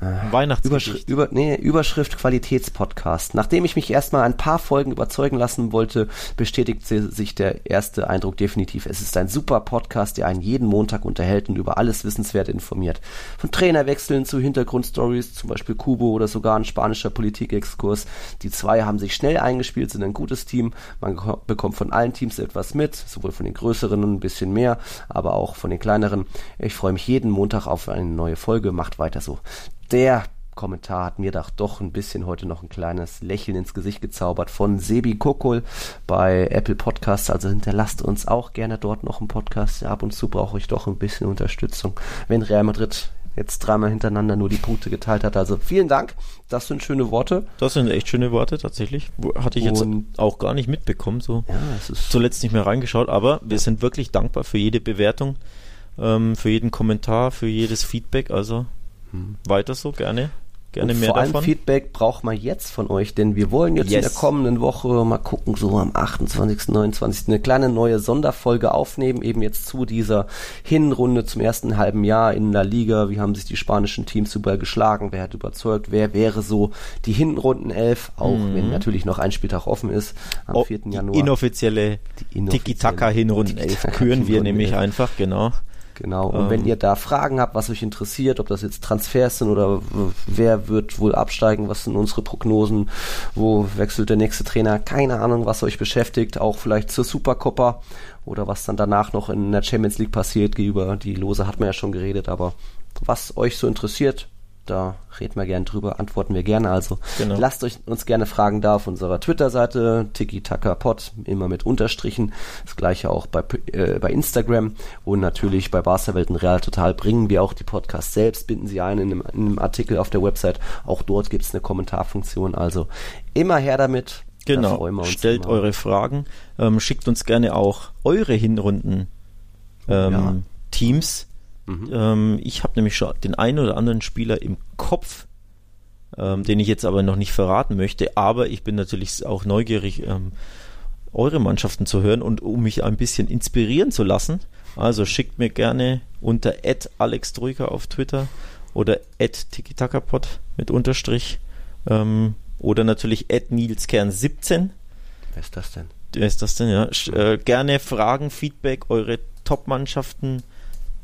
Äh, Weihnachtsgedicht. Überschrift, über, nee, Überschrift Qualitätspodcast. Nachdem ich mich erstmal ein paar Folgen überzeugen lassen wollte, bestätigt sich der erste Eindruck definitiv. Es ist ein super Podcast, der einen jeden Montag unterhält und über alles Wissenswerte informiert. Von Trainerwechseln zu Hintergrundstories, zum Beispiel Kubo oder sogar ein spanischer Politikexkurs. Die zwei haben sich schnell eingespielt, sind ein gutes Team. Man bekommt von allen Teams etwas mit, sowohl von den größeren ein bisschen mehr, aber auch von den kleineren. Ich freue mich jeden Montag auf eine neue Folge. Macht weiter so. Der Kommentar hat mir doch ein bisschen heute noch ein kleines Lächeln ins Gesicht gezaubert von Sebi Kokol bei Apple Podcasts. Also hinterlasst uns auch gerne dort noch einen Podcast. Ab und zu brauche ich doch ein bisschen Unterstützung. Wenn Real Madrid jetzt dreimal hintereinander nur die Punkte geteilt hat. Also vielen Dank. Das sind schöne Worte. Das sind echt schöne Worte, tatsächlich. Hatte ich jetzt Und auch gar nicht mitbekommen. So ja, zuletzt nicht mehr reingeschaut, aber wir sind wirklich dankbar für jede Bewertung, ähm, für jeden Kommentar, für jedes Feedback. Also hm. weiter so gerne. Gerne und mehr vor allem davon. Feedback braucht man jetzt von euch, denn wir wollen jetzt Yes. in der kommenden Woche mal gucken, so am 28., 29. eine kleine neue Sonderfolge aufnehmen, eben jetzt zu dieser Hinrunde zum ersten halben Jahr in der Liga. Wie haben sich die spanischen Teams überall geschlagen? Wer hat überzeugt? Wer wäre so die Hinrundenelf? Auch Mhm. wenn natürlich noch ein Spieltag offen ist am Oh, 4. die Januar. inoffizielle, Die inoffizielle Tiki-Taka-Hinrunden-Elf Tiki-Taka küren wir nämlich einfach, genau. Genau. Und Ähm. wenn ihr da Fragen habt, was euch interessiert, ob das jetzt Transfers sind oder wer wird wohl absteigen, was sind unsere Prognosen, wo wechselt der nächste Trainer, keine Ahnung, was euch beschäftigt, auch vielleicht zur Supercoppa oder was dann danach noch in der Champions League passiert, über die Lose hat man ja schon geredet, aber was euch so interessiert, da reden wir gerne drüber, antworten wir gerne. Also Genau. lasst euch uns gerne Fragen da auf unserer Twitter-Seite, tiki-taka-pod, immer mit Unterstrichen. Das gleiche auch bei, äh, bei Instagram und natürlich bei Barca Welt und Real Total bringen wir auch die Podcasts selbst, binden sie ein in einem, in einem Artikel auf der Website. Auch dort gibt es eine Kommentarfunktion. Also immer her damit. Da Genau. uns Stellt immer. eure Fragen. Ähm, schickt uns gerne auch eure Hinrunden ähm, Ja. Teams. Mhm. Ähm, ich habe nämlich schon den einen oder anderen Spieler im Kopf, ähm, den ich jetzt aber noch nicht verraten möchte. Aber ich bin natürlich auch neugierig, ähm, eure Mannschaften zu hören und um mich ein bisschen inspirieren zu lassen. Also schickt mir gerne unter @alextroika auf Twitter oder @tikitakapod mit Unterstrich ähm, oder natürlich @nilskern17 Wer ist das denn? Wer ist das denn, ja? Äh, gerne Fragen, Feedback, eure Top-Mannschaften.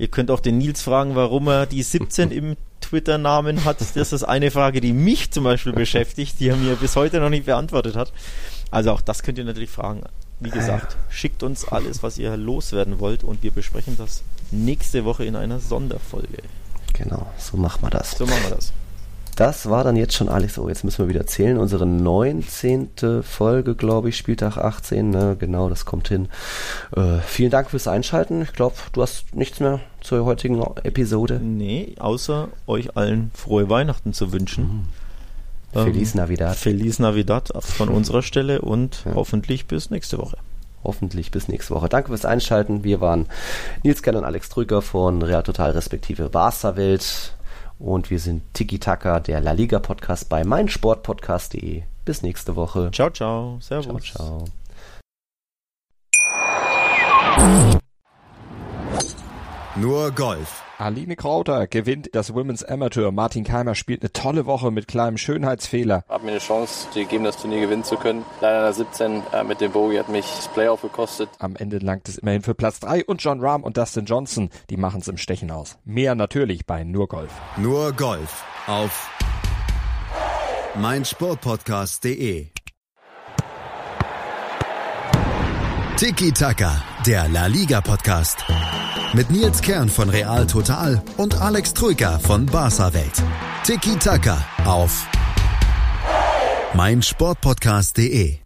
Ihr könnt auch den Nils fragen, warum er die 17 im Twitter-Namen hat. Das ist eine Frage, die mich zum Beispiel beschäftigt, die er mir bis heute noch nicht beantwortet hat. Also auch das könnt ihr natürlich fragen. Wie gesagt, schickt uns alles, was ihr loswerden wollt und wir besprechen das nächste Woche in einer Sonderfolge. Genau, so machen wir das. So machen wir das. Das war dann jetzt schon alles. So, jetzt müssen wir wieder zählen. Unsere 19. Folge, glaube ich, Spieltag 18. Ne? Genau, das kommt hin. Äh, vielen Dank fürs Einschalten. Ich glaube, du hast nichts mehr zur heutigen Episode. Nee, außer euch allen frohe Weihnachten zu wünschen. Ähm, Feliz Navidad. Feliz Navidad von unserer Stelle und hoffentlich bis nächste Woche. Hoffentlich bis nächste Woche. Danke fürs Einschalten. Wir waren Nils Kern und Alex Drücker von Real Total respektive Barca Welt. Und wir sind Tiki Taka, der La Liga Podcast bei meinsportpodcast.de. Bis nächste Woche. Ciao, ciao. Servus. Ciao, ciao. Nur Golf Aline Krauter gewinnt das Women's Amateur. Martin Keimer spielt eine tolle Woche mit kleinem Schönheitsfehler. Hab mir eine Chance gegeben, das Turnier gewinnen zu können. Leider der 17 äh, mit dem Bogey hat mich das Playoff gekostet. Am Ende langt es immerhin für Platz 3 und John Rahm und Dustin Johnson, die machen es im Stechen aus. Mehr natürlich bei Nur Golf. Nur Golf auf meinsportpodcast.de. Tiki Taka, der La Liga Podcast. Mit Nils Kern von Real Total und Alex Troika von Barca Welt. Tiki Taka auf meinsportpodcast.de.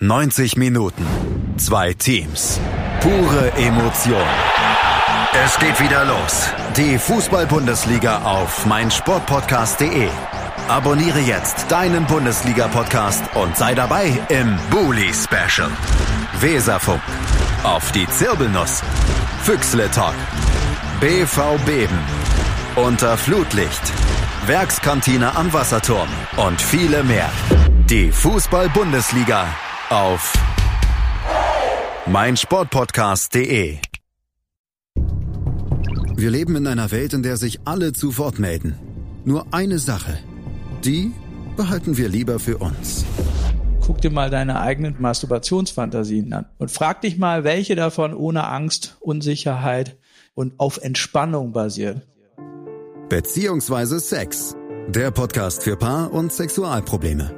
90 Minuten. Zwei Teams. Pure Emotion. Es geht wieder los. Die Fußball-Bundesliga auf meinsportpodcast.de. Abonniere jetzt deinen Bundesliga-Podcast und sei dabei im Bully Special. Weserfunk. Auf die Zirbelnuss. Füchsle Talk. BV Beben. Unter Flutlicht. Werkskantine am Wasserturm. Und viele mehr. Die Fußball-Bundesliga auf meinsportpodcast.de. Wir leben in einer Welt, in der sich alle zu Wort melden. Nur eine Sache. Die behalten wir lieber für uns. Guck dir mal deine eigenen Masturbationsfantasien an und frag dich mal, welche davon ohne Angst, Unsicherheit und auf Entspannung basiert. Beziehungsweise Sex. Der Podcast für Paar- und Sexualprobleme.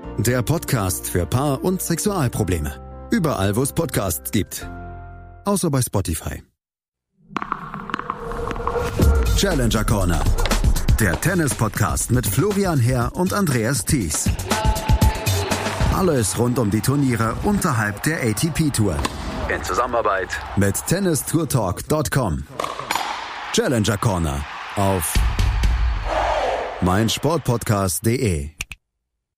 Der Podcast für Paar- und Sexualprobleme. Überall, wo es Podcasts gibt. Außer bei Spotify. Challenger Corner. Der Tennis-Podcast mit Florian Herr und Andreas Thies. Alles rund um die Turniere unterhalb der ATP-Tour. In Zusammenarbeit mit tennistourtalk.com. Challenger Corner auf meinsportpodcast.de